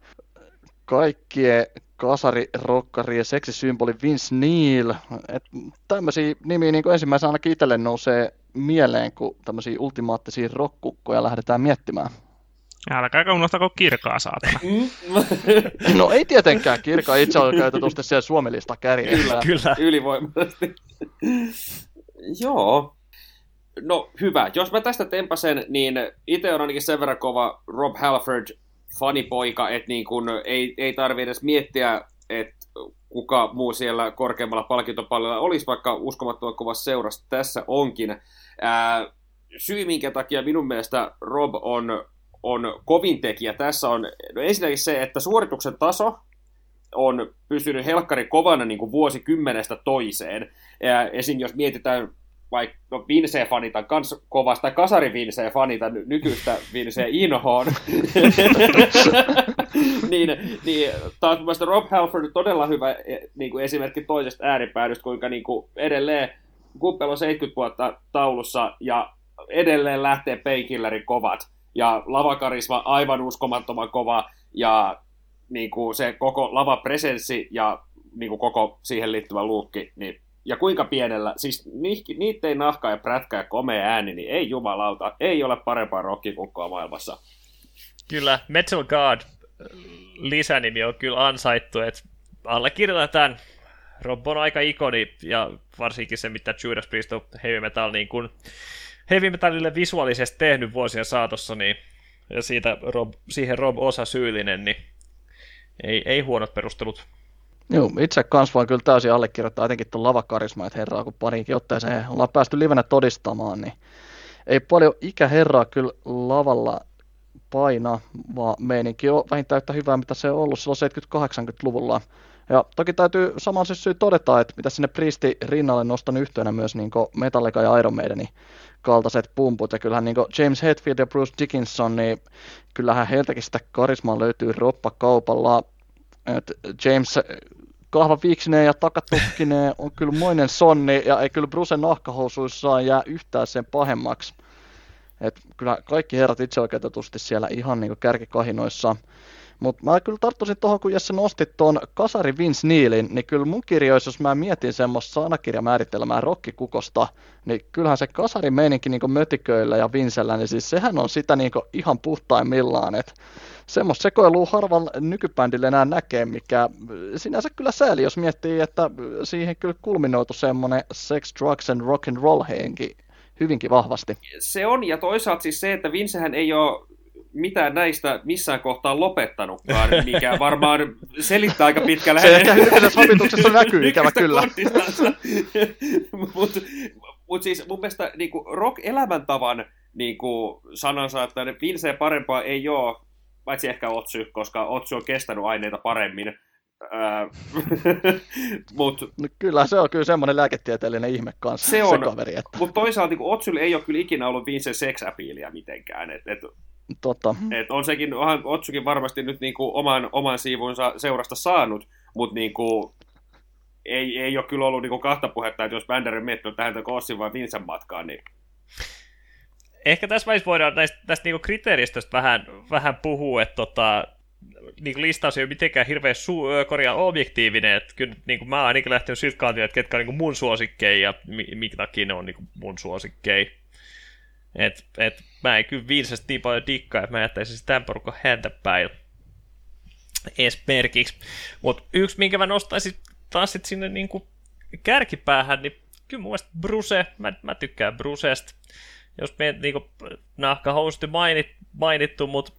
kaikkien kasari, rokkari ja seksisymboli Vince Neil. Et tämmöisiä nimiä niin ensimmäisenä ainakin itselle nousee mieleen, kun tämmöisiä ultimaattisia rokkukkoja lähdetään miettimään. Älkääkä unohtako kirkaa saatana. no ei tietenkään kirkaa itse on käytetysti siellä Suomelista kärjessä. Kyllä, kyllä. Ylivoimaisesti. Joo. No hyvä. Jos mä tästä tempasen, niin itse on ainakin sen verran kova Rob Halford fanipoika, että niin kun ei, ei tarvitse edes miettiä, että kuka muu siellä korkeammalla palkintopallilla olisi, vaikka uskomattoman kovassa seurassa tässä onkin. Ää, syy, minkä takia minun mielestä Rob on, on kovin tekijä tässä on no ensinnäkin se, että suorituksen taso on pysynyt helkkari kovana niin kuin vuosikymmenestä toiseen. Ja esim. jos mietitään vaikka no, Vinceä fanitan kans kovasta, tai kasari Vinceä fanitan nykyistä Vinceä inhoon, niin, niin taas mun mielestä Rob Halford todella hyvä e, niin kuin esimerkki toisesta ääripäädystä, kuinka niin kuin edelleen Kuppel on 70 vuotta taulussa ja edelleen lähtee painkillerin kovat. ja lavakarisma aivan uskomattoman kova, ja niin kuin se koko lavapresenssi ja niin kuin koko siihen liittyvä luukki, niin ja kuinka pienellä, siis niiden nahka ja prätkä ja komea ääni, niin ei jumalauta, ei ole parempaa rockikukkoa maailmassa. Kyllä, Metal God lisänimi on kyllä ansaittu, että allekirjoitetaan Rob on aika ikoni, ja varsinkin se, mitä Judas Priest on heavy metal, niin kun heavy metalille visuaalisesti tehnyt vuosien saatossa, niin, ja siitä Rob, siihen Rob osa syyllinen, niin ei, ei huonot perustelut. Joo, itse kanssa vaan kyllä täysin allekirjoittaa etenkin tuon lavakarisma, että herraa kun parinkin otteeseen ollaan päästy livenä todistamaan, niin ei paljon ikäherraa kyllä lavalla paina, vaan meininki on vähintään yhtä hyvää, mitä se on ollut silloin 70-80-luvulla. Ja toki täytyy saman syy todeta, että mitä sinne Priesti rinnalle nostan yhtenä myös niin Metallica ja Iron Maidenin kaltaiset pumput. Ja kyllähän niin James Hetfield ja Bruce Dickinson, niin kyllähän heiltäkin sitä karismaa löytyy roppakaupalla. Et James kahva viiksineen ja takatukkineen on kyllä moinen sonni, ja ei kyllä Bruce nahkahousuissaan jää yhtään sen pahemmaksi. Et kyllä kaikki herrat itseoikeutetusti siellä ihan niin kärkikahinoissa. Mutta mä kyllä tarttuisin tuohon, kun Jesse nosti tuon kasari Vince Neilin, niin kyllä mun kirjoissa, jos mä mietin semmoista sanakirjamääritelmää rokkikukosta, niin kyllähän se kasari meininki niin mötiköillä ja Vincellä, niin siis sehän on sitä niin ihan puhtaimmillaan, että semmoista sekoilua harvan nykybändille enää näkee, mikä sinänsä kyllä sääli, jos miettii, että siihen kyllä kulminoitu semmoinen sex, drugs and rock and roll henki hyvinkin vahvasti. Se on, ja toisaalta siis se, että Vincehän ei ole mitään näistä missään kohtaa lopettanutkaan, mikä varmaan selittää aika pitkälle. Se ehkä nykyisessä opituksessa näkyy, ikävä kyllä. Mutta mut siis mun mielestä niin rock-elämäntavan niin sanansa, että Vince parempaa ei ole, paitsi ehkä Otsy, koska Otsy on kestänyt aineita paremmin. mut, no kyllä se on kyllä semmoinen lääketieteellinen ihme kanssa, se, on, se kaveri. Että... Mutta toisaalta niin Otsylle ei ole kyllä ikinä ollut Vince sex mitenkään. Et, et Totta. Et on sekin, onhan Otsukin varmasti nyt niinku oman, oman siivunsa seurasta saanut, mutta niinku, ei, ei ole kyllä ollut niinku kahta puhetta, että jos Bänderin miettii tähän Kossin vai Vincent matkaan, niin Ehkä tässä vaiheessa voidaan näistä, tästä niinku kriteeristöstä vähän, vähän puhua, että tota, niinku listaus ei ole mitenkään hirveän su- korjaa objektiivinen, että kyllä niinku mä oon ainakin lähtenyt siltä kantilta, että ketkä on niinku mun suosikkeja ja minkä takia ne on niinku mun suosikkeja. Et, et mä en kyllä viisestä niin paljon dikkaa, että mä jättäisin tämän porukan häntä päin esimerkiksi. Mutta yksi, minkä mä nostaisin taas sit sinne niinku kärkipäähän, niin kyllä mun mielestä Bruse, mä, mä tykkään Brusesta. Jos me niinku nahkahoususti mainit, mainittu, mutta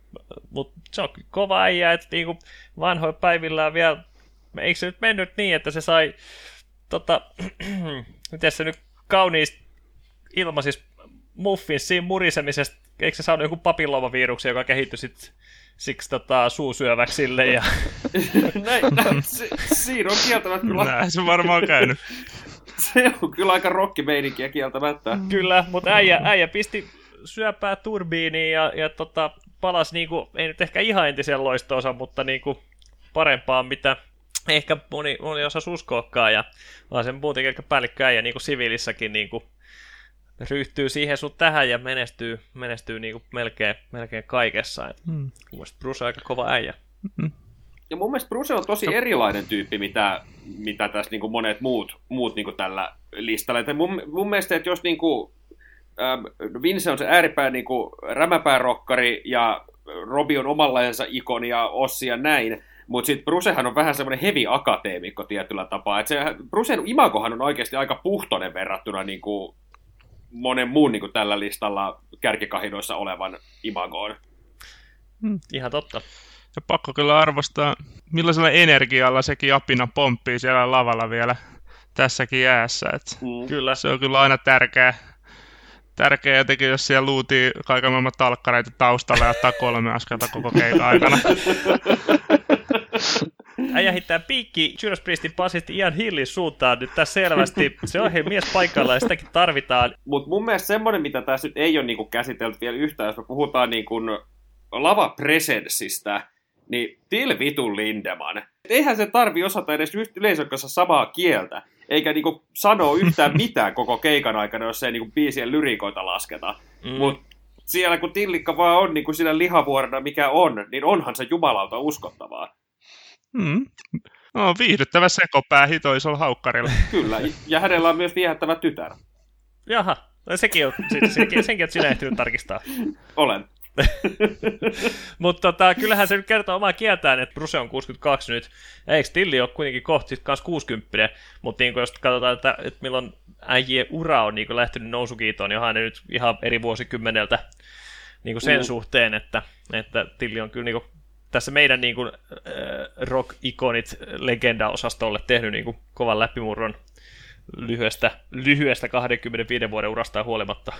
mut se on kova äijä, että niinku vanhoja päivillään vielä, eikö se nyt mennyt niin, että se sai tota, miten se nyt kauniisti ilmaisisi muffinsiin murisemisesta, eikö se saanut joku papillomaviruksen, joka kehittyi sitten siksi tota, suusyöväksille ja... näin, näin, si, siinä on kieltämättä kyllä... Näin se varmaan käynyt. se on kyllä aika rockimeininkiä kieltämättä. Mm. Kyllä, mutta äijä, äijä pisti syöpää turbiiniin ja, ja tota, palasi niinku, ei nyt ehkä ihan entisen loistoosa, mutta niinku parempaan, mitä ehkä moni, moni osa uskoakaan, ja vaan sen muutenkin ehkä päällikköäijä niinku siviilissäkin niinku ryhtyy siihen sun tähän ja menestyy, menestyy niin kuin melkein, melkein kaikessa. Et mm. Mielestäni Bruce on aika kova äijä. Mm-hmm. Ja mun mielestä Bruce on tosi erilainen tyyppi, mitä, mitä tässä niin kuin monet muut, muut niin kuin tällä listalla. Mun, mun mielestä, että jos niin kuin, ähm, Vince on se ääripää niin kuin rämäpäärokkari ja Robi on omanlaisensa ikoni ja Ossi ja näin, mutta sitten Brucehan on vähän semmoinen heavy akateemikko tietyllä tapaa. Et se, Brucen imakohan on oikeasti aika puhtoinen verrattuna niin kuin monen muun niin kuin tällä listalla kärkikahinoissa olevan imagoon. Hmm, ihan totta. Ja pakko kyllä arvostaa, millaisella energialla sekin apina pomppii siellä lavalla vielä tässäkin jäässä. Et mm. Kyllä. Se on kyllä aina tärkeää. Tärkeää jotenkin, jos siellä luutii kaiken maailman talkkareita taustalla ja ottaa kolme askelta koko keikan aikana. Äijä hittää piikki Judas Priestin basisti Ian Hillin suuntaan nyt tässä selvästi. Se on hei mies paikalla ja sitäkin tarvitaan. Mutta mun mielestä semmoinen, mitä tässä nyt ei ole niinku käsitelty vielä yhtään, jos me puhutaan niinku lava-presenssistä, niin Till vitun Lindeman. Eihän se tarvi osata edes yleisön kanssa samaa kieltä, eikä niinku sanoa yhtään mitään koko keikan aikana, jos ei niinku biisien lyrikoita lasketa. Mm. Mutta siellä kun Tillikka vaan on niin kuin siinä lihavuorena mikä on, niin onhan se jumalauta uskottavaa. Mm. No, viihdyttävä sekopää hitoisella haukkarilla. Kyllä, ja hänellä on myös viehättävä tytär. Jaha, no sekin on, se, sekin, senkin olet sinä ehtinyt tarkistaa. Olen. Mutta tota, kyllähän se nyt kertoo omaa kieltään, että Bruse on 62 nyt. Eikö Tilli ole kuitenkin kohti kanssa 60? Mutta niin jos katsotaan, että, että milloin äijien ura on niin lähtenyt nousukiitoon, niin onhan ne nyt ihan eri vuosikymmeneltä niin sen mm. suhteen, että, että Tilli on kyllä niin kuin, tässä meidän niin kuin, äh, rock-ikonit legenda-osastolle tehnyt niin kuin, kovan läpimurron lyhyestä, lyhyestä 25 vuoden urasta huolimatta.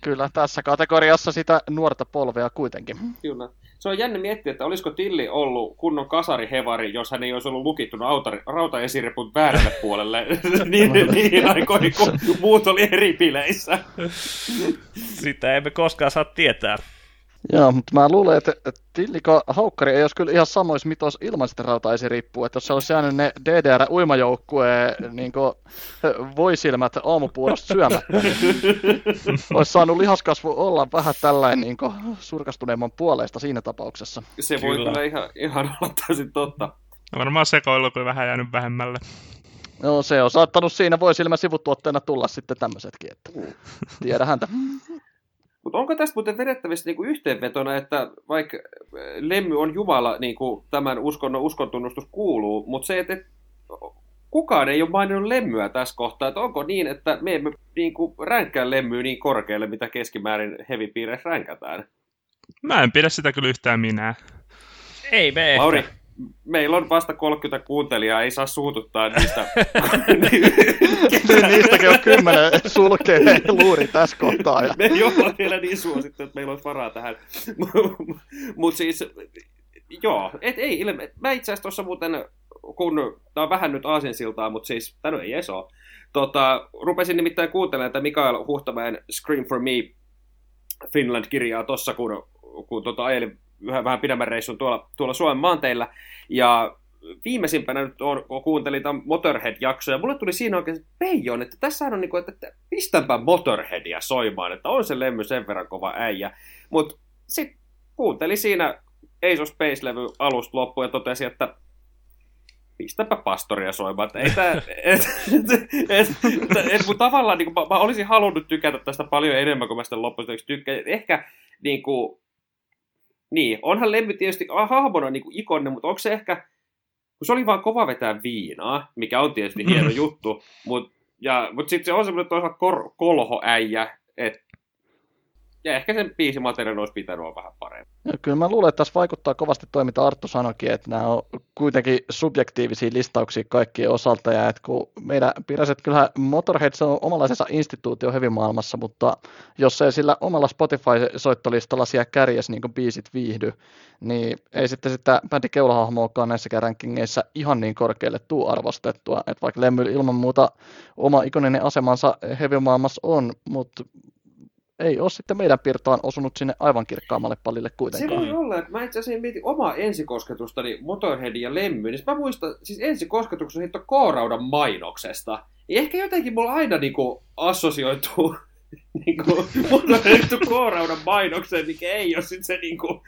Kyllä, tässä kategoriassa sitä nuorta polvea kuitenkin. Kyllä. Se on jännä miettiä, että olisiko Tilli ollut kunnon kasarihevari, jos hän ei olisi ollut lukittuna rautaesireput väärälle puolelle niin, niin aikoihin, kun muut oli eri bileissä. Sitä emme koskaan saa tietää. Joo, mutta mä luulen, että, että Tilliko Haukkari ei olisi kyllä ihan samoissa mitos ilman sitä rautaisirippuä, että jos se olisi jäänyt ne DDR-uimajoukkueen niin voisilmät aamupuolosta syömättä, niin olisi saanut lihaskasvu olla vähän tällainen niin surkastuneemman puoleista siinä tapauksessa. Se voi kyllä, kyllä ihan, ihan olla täysin totta. No varmaan sekoilu kyllä vähän jäänyt vähemmälle. No se on saattanut siinä voisilmä sivutuotteena tulla sitten tämmöisetkin, että tiedä häntä. Mutta onko tästä muuten vedettävissä niinku yhteenvetona, että vaikka äh, Lemmy on Jumala, niin kuin tämän uskonnon uskontunnustus kuuluu, mutta se, että kukaan ei ole maininnut lemmyä tässä kohtaa, että onko niin, että me emme niin kuin, ränkkää lemmyä niin korkealle, mitä keskimäärin hevipiireissä ränkätään? Mä en pidä sitä kyllä yhtään minä. Ei me Mauri, ehkä meillä on vasta 30 kuuntelijaa, ei saa suututtaa niistä. Niistäkin on kymmenen sulkee luuri tässä kohtaa. Ja... Me ei olla vielä niin suosittu, että meillä olisi varaa tähän. Mutta siis, joo, et ei ilme. Mä itse asiassa tuossa muuten, kun tää on vähän nyt aasinsiltaa, mutta siis, tämä ei edes ole. Tota, rupesin nimittäin kuuntelemaan että Mikael Huhtamäen Scream for Me Finland-kirjaa tuossa, kun, kun tota, ajelin vähän, vähän pidemmän reissun tuolla, tuolla Suomen maanteilla. Ja viimeisimpänä nyt on, kun kuuntelin tämän Motorhead-jaksoja, mulle tuli siinä oikein peijon, että tässä on niin kuin, että pistänpä Motorheadia soimaan, että on se lemmy sen verran kova äijä. Mutta sitten kuuntelin siinä Ace of Space-levy alusta loppuun ja totesi, että pistäpä pastoria soimaan. Että ei tää, et, et, et, et, tavallaan niin kuin, mä, mä, olisin halunnut tykätä tästä paljon enemmän kuin mä sitä loppuun tykkään. Ehkä niin kuin, niin, onhan Lemmy tietysti hahmona niin kuin ikonne, mutta onko se ehkä, kun se oli vaan kova vetää viinaa, mikä on tietysti hieno juttu, mutta mutta sitten se on semmoinen toisaalta kor, kolhoäijä, että ja ehkä sen biisimateriaalin olisi pitänyt olla vähän parempi. Ja kyllä mä luulen, että tässä vaikuttaa kovasti toi, mitä Arttu sanoikin, että nämä on kuitenkin subjektiivisia listauksia kaikkien osalta, ja että kun meidän pitäisi, kyllähän Motorhead on omanlaisensa instituutio hyvin maailmassa, mutta jos ei sillä omalla Spotify-soittolistalla siellä kärjessä niin biisit viihdy, niin ei sitten sitä bändi keulahahmoakaan näissäkään rankingeissa ihan niin korkealle tuu arvostettua, että vaikka Lemmy ilman muuta oma ikoninen asemansa heavy maailmassa on, mutta ei ole sitten meidän pirtaan osunut sinne aivan kirkkaammalle pallille kuitenkaan. Se voi olla, että mä itse asiassa mietin omaa ensikosketustani Motorheadin ja Lemmy, niin mä muistan, siis ensikosketuksen hitto K-raudan mainoksesta. Niin ehkä jotenkin mulla aina niinku assosioituu niinku, Motorhead K-raudan mainokseen, mikä ei ole sitten se niinku,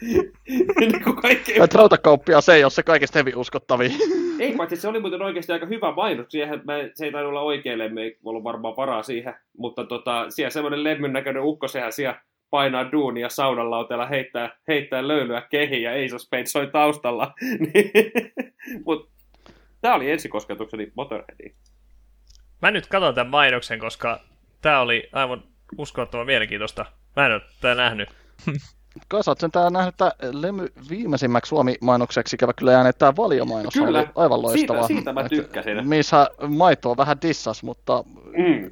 niinku kaikkein... Että rautakauppia se ei ole se kaikista hevi uskottavia. Ei, paitsi se oli muuten oikeasti aika hyvä mainos. Siihen mä, se ei tainnut olla oikein lemmy, ei ollut varmaan varaa siihen. Mutta tota, siellä semmoinen lemmyn näköinen ukko, sehän siellä painaa duunia saunanlauteella, heittää, heittää löylyä kehiin ja Ace of Spades soi taustalla. Mutta tämä oli ensikosketukseni Motorheadiin. Mä nyt katson tämän mainoksen, koska tämä oli aivan uskomattoman mielenkiintoista. Mä en ole tätä nähnyt. Kai sä oot sentään nähnyt, että Lemy viimeisimmäksi Suomi-mainokseksi kävä kyllä jäänyt tämä valiomainos kyllä. oli aivan loistava. Siitä, siitä mä tykkäsin. Missä maitoa vähän dissas, mutta mm.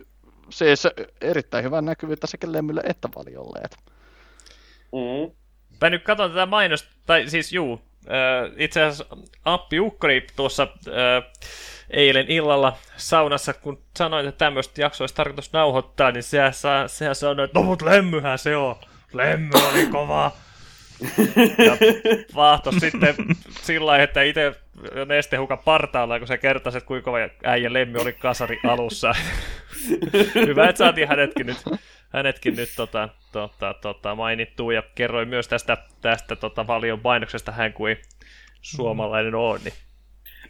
siis erittäin hyvän näkyvyyttä sekä Lemylle että valiolle. Mm. Mä nyt katson tätä mainosta, tai siis juu, itse asiassa Appi Ukkoni tuossa eilen illalla saunassa, kun sanoin, että tämmöistä jaksoa olisi tarkoitus nauhoittaa, niin sehän, sehän sanoi, että no mut lemmyhän se on. Lemmy oli kova. ja vahtos sitten sillä että itse nestehukan partaalla, kun se kertasi, että kuinka kova äijä Lemmy oli kasari alussa. Hyvä, että saatiin hänetkin nyt hänetkin nyt tota, tota, tota, mainittuu ja kerroin myös tästä, tästä tota, valion painoksesta hän kuin suomalainen on. Niin.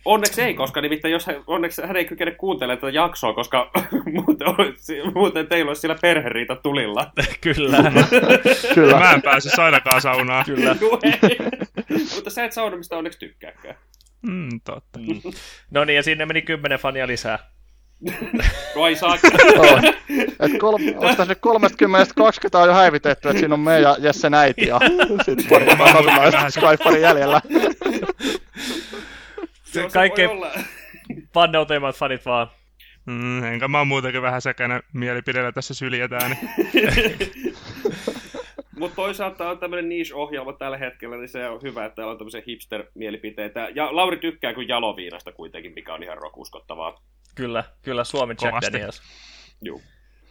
Onneksi ei, koska nimittäin jos hän, onneksi hän ei kykene kuuntelemaan tätä jaksoa, koska muuten, olisi, muuten teillä olisi siellä perheriita tulilla. Kyllä. Kyllä. Mä en pääsisi ainakaan saunaan. Kyllä. No ei. Mutta sä et saunomista onneksi tykkääkään. Mm, totta. No niin, ja sinne meni kymmenen fania lisää. Vai saa. On. Et kol, onko nyt 30 20 on jo häivitetty, että siinä on me ja Jesse näiti ja sitten pari satunnaista Skyfarin jäljellä. Se Joo, se kaikkein panneuteimmat fanit vaan. Mm, enkä mä oon muutenkin vähän sekänä mielipiteellä tässä syljetään. Niin. Mutta toisaalta on tämmöinen niche-ohjelma tällä hetkellä, niin se on hyvä, että täällä on tämmöisiä hipster-mielipiteitä. Ja Lauri tykkää kuin jaloviinasta kuitenkin, mikä on ihan rokuskottavaa. Kyllä, kyllä Suomi Jack. Daniels. Juu.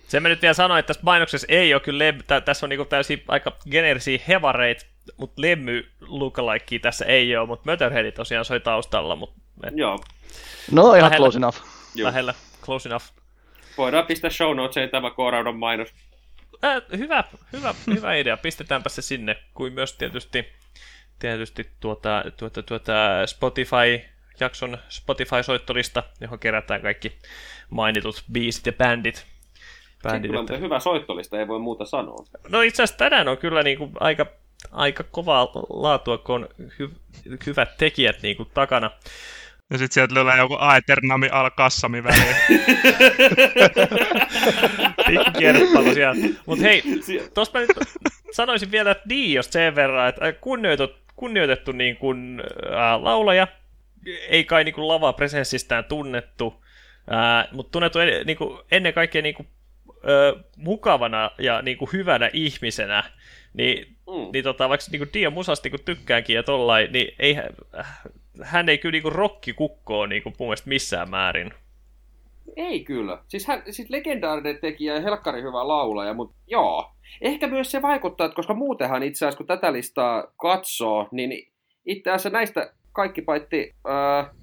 Sen mä nyt vielä sanoin, että tässä mainoksessa ei ole kyllä lem- tä- tässä on niinku täysin aika geneerisiä hevareita, mutta lemmy lookalike tässä ei ole, mutta Motorhead tosiaan soi taustalla, mutta Joo. No ihan Lähellä. close enough. Lähellä, close enough. Voidaan pistää show notesiin tämä K-Raudon mainos. Äh, hyvä, hyvä, hyvä idea, pistetäänpä se sinne, kuin myös tietysti, tietysti tuota, tuota, tuota Spotify, jakson Spotify-soittolista, johon kerätään kaikki mainitut biisit ja bändit. Bändit kyllä hyvä soittolista, ei voi muuta sanoa. No itse asiassa tänään on kyllä niinku aika, aika kovaa laatua, kun on hy- hyvät tekijät niinku takana. Ja sit sieltä löydään joku Aeternami al Kassami väliin. Pikku kierrepallo siellä. Mutta hei, tuossa mä nyt sanoisin vielä Diosta sen verran, että kunnioitettu, kunnioitettu niin kuin, ää, laulaja, ei kai niin kuin lava presenssistään tunnettu, ää, mutta tunnettu en, niin kuin, ennen kaikkea niin kuin, ö, mukavana ja niin kuin, hyvänä ihmisenä, niin, Mm. niin tota, vaikka niin kuin Dio musasti kun tykkäänkin ja tollain, niin ei, hän- hän ei kyllä niin kuin rokkikukkoa niin kuin, mun mielestä missään määrin. Ei kyllä. Siis, hän, siis legendaarinen tekijä ja helkkari hyvä laulaja, mutta joo. Ehkä myös se vaikuttaa, että koska muutenhan itse asiassa kun tätä listaa katsoo, niin itse asiassa näistä kaikki paitsi, öö,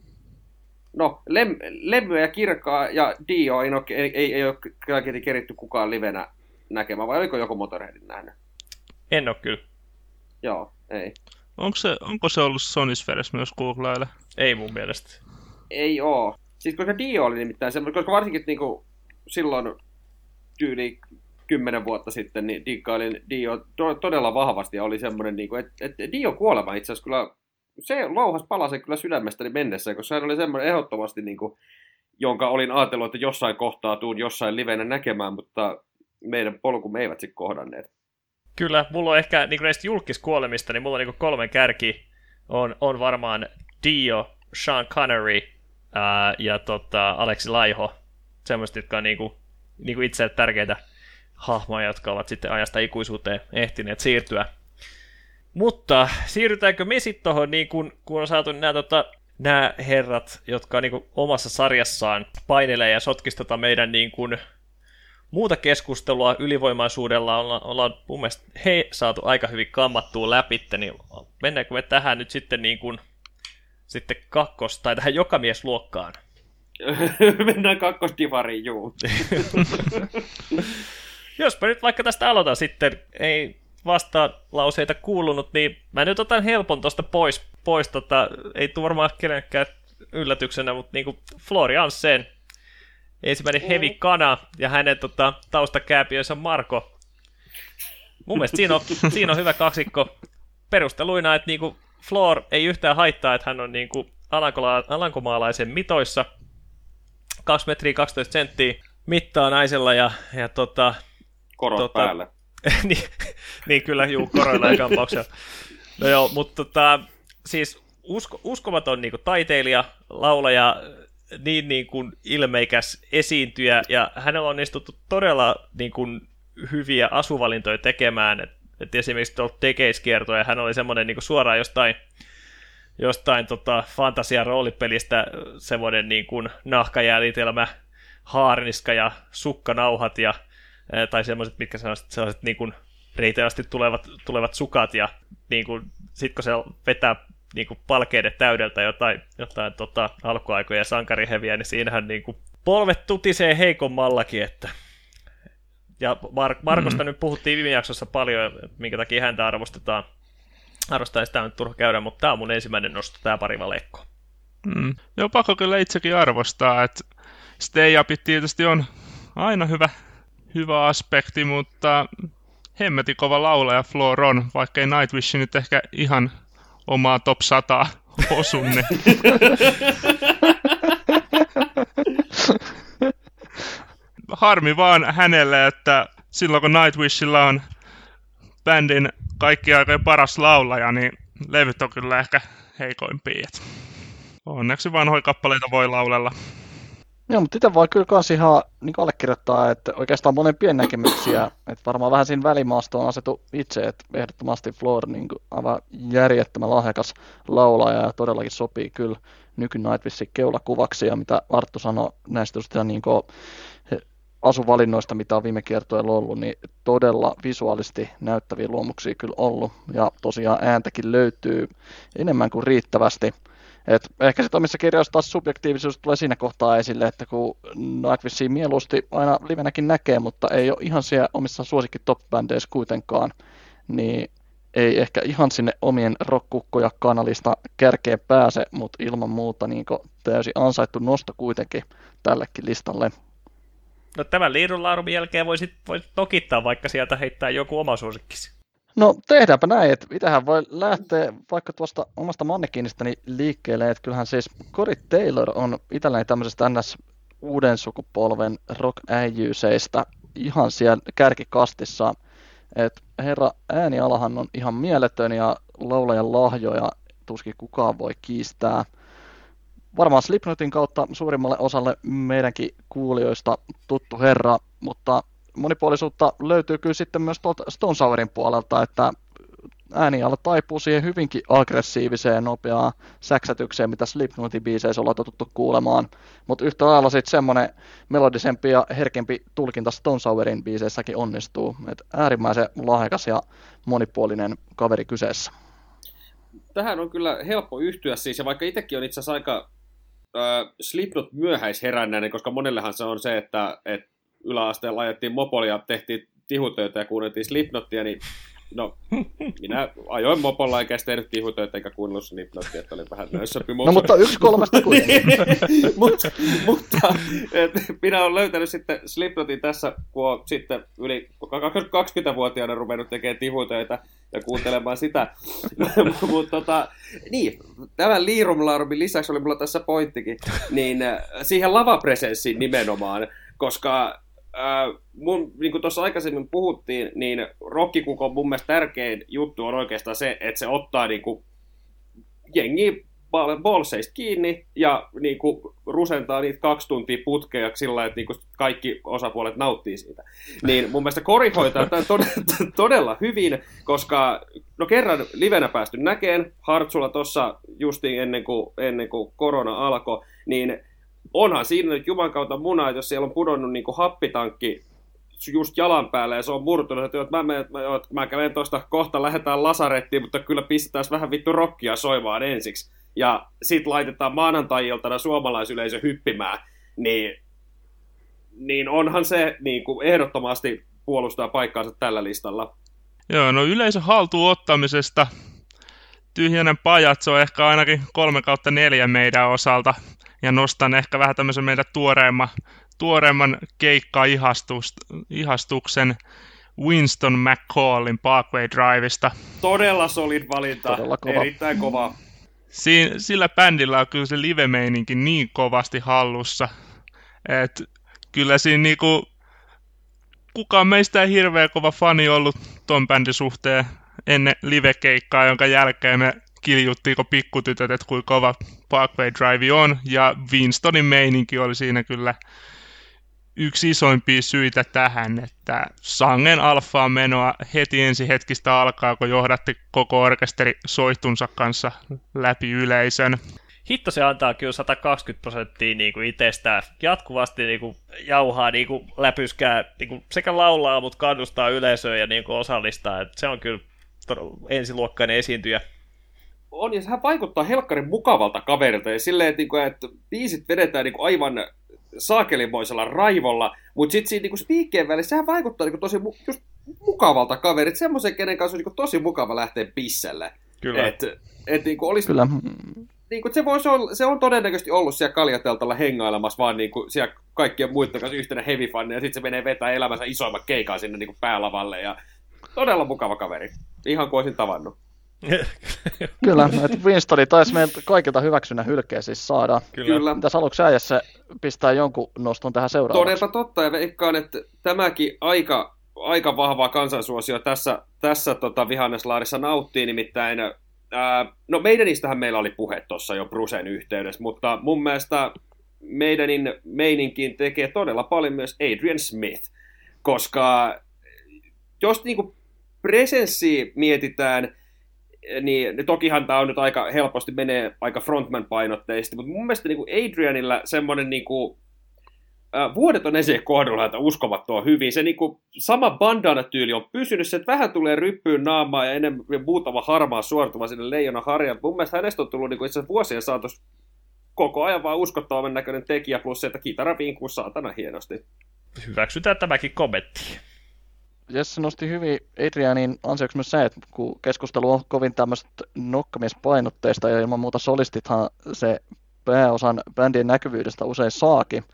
no, Lem, Lemmy ja Kirkaa ja Dio ei, ole, ei, ei, ei ole kyllä keritty kukaan livenä näkemään, vai oliko joku Motorheadin nähnyt? En ole kyllä. Joo, ei. onko, se, onko se ollut Sonisferes myös googlailla? Ei mun mielestä. Ei oo. Siis koska Dio oli nimittäin semmoinen, koska varsinkin niinku silloin tyyli kymmenen vuotta sitten, niin diggailin Dio to- todella vahvasti ja oli semmoinen, niinku, että et Dio kuolema itse asiassa kyllä, se louhas palasen kyllä sydämestäni mennessä, koska hän oli semmoinen ehdottomasti, niinku, jonka olin ajatellut, että jossain kohtaa tuun jossain livenä näkemään, mutta meidän polkumme eivät sitten kohdanneet. Kyllä, mulla on ehkä niin näistä julkiskuolemista, niin mulla on niin kolme kärki. On, on varmaan Dio, Sean Connery ää, ja tota, Aleksi Laiho. Semmoiset, jotka on niin kuin, niin kuin itse tärkeitä hahmoja, jotka ovat sitten ajasta ikuisuuteen ehtineet siirtyä. Mutta siirrytäänkö me sitten tuohon, niin kun, kun on saatu nämä, tota, nämä herrat, jotka niin kuin omassa sarjassaan painelee ja sotkistata meidän niin kuin, muuta keskustelua ylivoimaisuudella ollaan, ollaan mun mielestä he saatu aika hyvin kammattua läpi, niin mennäänkö me tähän nyt sitten niin kuin, sitten kakkos, tai tähän jokamiesluokkaan? Mennään kakkosdivariin, juu. Jospa nyt vaikka tästä aloitan sitten, ei vastalauseita kuulunut, niin mä nyt otan helpon tosta pois, pois tota, ei tule varmaan kenenkään yllätyksenä, mutta niinku Florian sen ensimmäinen heavy kana ja hänen tota, taustakääpiönsä Marko. Mun mielestä siinä on, siinä on hyvä kaksikko perusteluina, että niinku Floor ei yhtään haittaa, että hän on niinku alankola- alankomaalaisen mitoissa, 2 metriä 12 senttiä mittaa naisella ja, ja tota, Korot Tota- päällä. niin, niin kyllä, juu, koroilla ja. No joo, mutta tota, siis usko, uskomaton niin kuin, taiteilija, laulaja, niin, niin kuin, ilmeikäs esiintyjä, ja hänellä on onnistuttu todella niin kuin, hyviä asuvalintoja tekemään. Et, et esimerkiksi tuolta Decades-kiertoja hän oli semmoinen niin kuin, suoraan jostain, jostain tota, fantasia-roolipelistä semmoinen niin kuin, nahkajäljitelmä, haarniska ja sukkanauhat ja tai semmoiset, mitkä sellaiset, sellaiset niin kuin reiteästi tulevat, tulevat sukat, ja niin kuin, sit kun se vetää niin kuin palkeiden täydeltä jotain, jotain tota, alkuaikoja sankariheviä, niin siinähän niin kuin, polvet tutisee heikommallakin, että Ja Mar- Markosta mm. nyt puhuttiin viime jaksossa paljon, minkä takia häntä arvostetaan. Arvostaa sitä nyt turha käydä, mutta tämä on mun ensimmäinen nosto, tämä pari valekko. Mm. Joo, pakko kyllä itsekin arvostaa, että stay tietysti on aina hyvä, hyvä aspekti, mutta hemmeti kova laulaja Floor on, vaikka ei Nightwish nyt ehkä ihan omaa top 100 osunne. Harmi vaan hänelle, että silloin kun Nightwishilla on bändin kaikki aikojen paras laulaja, niin levyt on kyllä ehkä heikoimpia. Onneksi vanhoja kappaleita voi laulella. Joo, mutta itse voi kyllä kans ihan niin allekirjoittaa, että oikeastaan molempia näkemyksiä, että varmaan vähän siinä välimaastoon asetu itse, että ehdottomasti Floor niin kuin aivan järjettömän lahjakas laulaja ja todellakin sopii kyllä nyky Nightwishin keulakuvaksi ja mitä Arttu sanoi näistä just niin kuin asuvalinnoista, mitä on viime kiertoilla ollut, niin todella visuaalisesti näyttäviä luomuksia kyllä ollut ja tosiaan ääntäkin löytyy enemmän kuin riittävästi. Et ehkä sitten omissa kirjoissa taas subjektiivisuus tulee siinä kohtaa esille, että kun Nightwishia mieluusti aina livenäkin näkee, mutta ei ole ihan siellä omissa suosikki top kuitenkaan, niin ei ehkä ihan sinne omien rokkukkoja kanalista kärkeen pääse, mutta ilman muuta niin täysin ansaittu nosto kuitenkin tällekin listalle. No tämän liidunlaarumin jälkeen voisit, voisit tokittaa, vaikka sieltä heittää joku oma suosikkisi. No tehdäänpä näin, että mitähän voi lähteä vaikka tuosta omasta mannekiinistäni liikkeelle, että kyllähän siis Cory Taylor on itselläni tämmöisestä ns. uuden sukupolven rock-äijyyseistä ihan siellä kärkikastissa, että herra äänialahan on ihan mieletön ja laulajan lahjoja tuskin kukaan voi kiistää. Varmaan Slipknotin kautta suurimmalle osalle meidänkin kuulijoista tuttu herra, mutta monipuolisuutta löytyy kyllä sitten myös tuolta Stone Sourin puolelta, että ääniala taipuu siihen hyvinkin aggressiiviseen, nopeaan säksätykseen, mitä Slipknotin biiseissä ollaan totuttu kuulemaan. Mutta yhtä lailla sitten semmoinen melodisempi ja herkempi tulkinta Stone Sourin biiseissäkin onnistuu. Et äärimmäisen lahjakas ja monipuolinen kaveri kyseessä. Tähän on kyllä helppo yhtyä siis, ja vaikka itsekin on itse asiassa aika äh, Slipknot myöhäisherännäinen, koska monellehan se on se, että, että yläasteella ajettiin mopolia, tehtiin tihutöitä ja kuunneltiin Slipnottia, niin no, minä ajoin mopolla eikä sitten tehnyt tihutöitä eikä kuunnellut Slipnottia, että oli vähän nössöppi No mutta yksi kolmesta kuitenkin. mutta mutta et, minä olen löytänyt sitten Slipnotin tässä, kun on sitten yli 20-vuotiaana ruvennut tekemään tihutöitä ja kuuntelemaan sitä. mutta tota, niin, tämän liirumlarmin lisäksi oli mulla tässä pointtikin, niin äh, siihen lavapresenssiin nimenomaan, koska mun, niin kuin tuossa aikaisemmin puhuttiin, niin rokkikukon mun mielestä tärkein juttu on oikeastaan se, että se ottaa niin kuin, jengi bolseista kiinni ja niin kuin, rusentaa niitä kaksi tuntia putkeja sillä että niin kuin, kaikki osapuolet nauttii siitä. Niin mun mielestä Kori hoitaa tämän todella, todella hyvin, koska no kerran livenä päästy näkeen, Hartsulla tuossa justiin ennen kuin, ennen kuin korona alkoi, niin onhan siinä nyt Juman kautta muna, että jos siellä on pudonnut niin happitankki just jalan päälle ja se on murtunut, että mä, mä, mä, mä käven tuosta kohta, lähdetään lasarettiin, mutta kyllä pistetään vähän vittu rokkia soimaan ensiksi. Ja sit laitetaan maanantai-iltana suomalaisyleisö hyppimään, niin, niin onhan se niin kuin ehdottomasti puolustaa paikkaansa tällä listalla. Joo, no yleisö haltuun ottamisesta tyhjänen pajat, se on ehkä ainakin kolme kautta neljä meidän osalta ja nostan ehkä vähän tämmöisen meidän tuoreemman, tuoreemman keikka-ihastuksen Winston McCallin Parkway Driveista. Todella solid valinta, Todella kova. erittäin kova. Siin, sillä bändillä on kyllä se live-meininki niin kovasti hallussa, että kyllä siinä niinku, kukaan meistä ei hirveän kova fani ollut ton bändin suhteen ennen live-keikkaa, jonka jälkeen me kiljuttiinko pikkutytöt, että kuinka kova Parkway Drive on, ja Winstonin meininki oli siinä kyllä yksi isoimpia syitä tähän, että sangen alfaa menoa heti ensi hetkistä alkaa, kun johdatti koko orkesteri soihtunsa kanssa läpi yleisön. Hitto se antaa kyllä 120 prosenttia niin kuin itsestään. Jatkuvasti niin kuin jauhaa niin kuin läpyskää, niin kuin sekä laulaa, mutta kannustaa yleisöä ja niin kuin osallistaa. Et se on kyllä ensiluokkainen esiintyjä on, ja sehän vaikuttaa helkkarin mukavalta kaverilta, ja silleen, että, niinku, että biisit vedetään niin kuin aivan saakelinmoisella raivolla, mutta sitten siinä niinku spiikkien välissä sehän vaikuttaa niinku tosi mu- just mukavalta kaverit, semmoisen, kenen kanssa on niinku tosi mukava lähteä pisselle. Kyllä. Et, et niinku olisi, Kyllä, niinku, se, voisi olla, se on todennäköisesti ollut siellä kaljateltalla hengailemassa vaan niinku, siellä kaikkien muiden kanssa yhtenä heavy fan, ja sitten se menee vetää elämänsä isoimman keikan sinne niinku päälavalle, ja todella mukava kaveri. Ihan kuin olisin tavannut. kyllä. Että Winstoni taisi meiltä kaikilta hyväksynnän hylkeä siis saada. Kyllä. Kyllä. Mitäs aluksi äijässä pistää jonkun noston tähän seuraavaksi? Todella totta, ja veikkaan, että tämäkin aika, aika vahvaa kansansuosio tässä, tässä tota vihanneslaarissa nauttii, nimittäin ää, no meidänistähän meillä oli puhe tuossa jo Brusen yhteydessä, mutta mun mielestä meidänin meininkiin tekee todella paljon myös Adrian Smith, koska jos niinku presenssi mietitään, niin tokihan tämä on nyt aika helposti menee aika frontman-painotteisesti, mutta mun mielestä niinku Adrianilla semmoinen niinku, äh, vuodet on esiin kohdalla, että uskomattoman hyvin. Se niinku, sama bandana-tyyli on pysynyt, se että vähän tulee ryppyyn naamaa ja enemmän muutama harmaa suortuma sinne leijona harjan. Mun mielestä hänestä on tullut niinku, itse asiassa vuosien saatossa koko ajan vaan uskottavan näköinen tekijä, plus se, että kitara vinkuu saatana hienosti. Hyväksytään tämäkin kommentti. Jesse nosti hyvin Adrianin ansioksi myös se, että kun keskustelu on kovin tämmöistä nokkamiespainotteista ja ilman muuta solistithan se pääosan bändin näkyvyydestä usein saakin.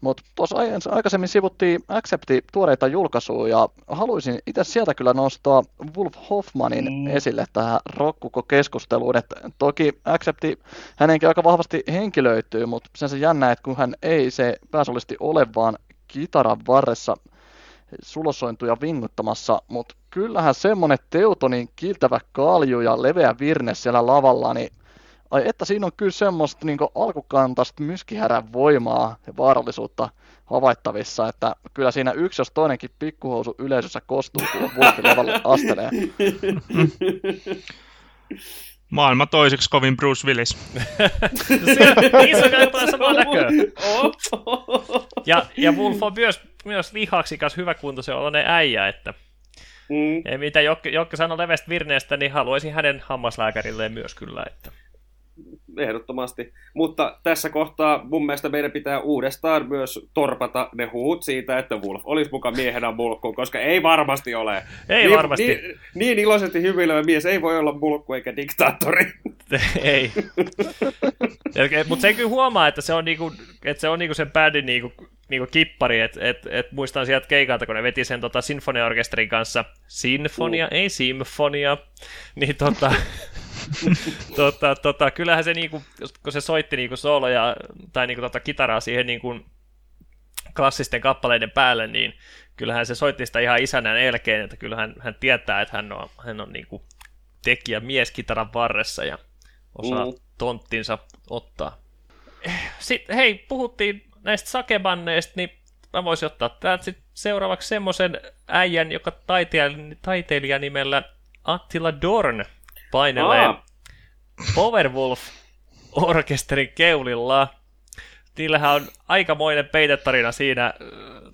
Mutta tuossa aikaisemmin sivuttiin Accepti tuoreita julkaisuja ja haluaisin itse sieltä kyllä nostaa Wolf Hoffmanin mm. esille tähän rokkuko-keskusteluun. Et toki Accepti hänenkin aika vahvasti henkilöityy, mutta sen se jännä, että kun hän ei se pääsolisti ole, vaan kitaran varressa sulosointuja vinguttamassa, mutta kyllähän semmonen Teutonin kiltävä kalju ja leveä virne siellä lavalla, niin ai että siinä on kyllä semmoista niin alkukantaista myskihärän voimaa ja vaarallisuutta havaittavissa, että kyllä siinä yksi jos toinenkin pikkuhousu yleisössä kostuu, kun Wolfi lavalla astelee. Maailma toiseksi kovin Bruce Willis. Niissä on jotain samaa näköä. Ja, ja Wolf on myös, myös lihaksikas, hyväkuntoisen oloinen äijä, että Mm. ja mitä Jokke, Jokke sanoi levestä virneestä, niin haluaisin hänen hammaslääkärilleen myös kyllä. Että. Ehdottomasti. Mutta tässä kohtaa mun mielestä meidän pitää uudestaan myös torpata ne huut siitä, että Wolf olisi mukaan miehenä mulkku, koska ei varmasti ole. Ei niin, varmasti. Niin, niin iloisesti hymyilevä mies ei voi olla mulkku eikä diktaattori. ei. Mutta se kyllä huomaa, että se on niinku, että se on niinku sen bändin niinku, niinku kippari, että et, et muistan sieltä keikalta, kun ne veti sen tota, sinfoniaorkesterin kanssa, sinfonia, ei symfonia, niin tota, tota, tota, kyllähän se niinku, kun se soitti niinku sooloja tai niinku tota kitaraa siihen niinku klassisten kappaleiden päälle, niin kyllähän se soitti sitä ihan isänään elkeen, että kyllähän hän tietää, että hän on, hän on niinku tekijä mies kitaran varressa ja osaa Mm. tonttinsa ottaa. Sitten hei, puhuttiin näistä sakebanneista, niin mä voisin ottaa täältä sit seuraavaksi semmoisen äijän, joka taiteilija, taiteilija nimellä Attila Dorn painelee Aa. Powerwolf-orkesterin keulilla. Niillähän on aikamoinen peitetarina siinä, äh,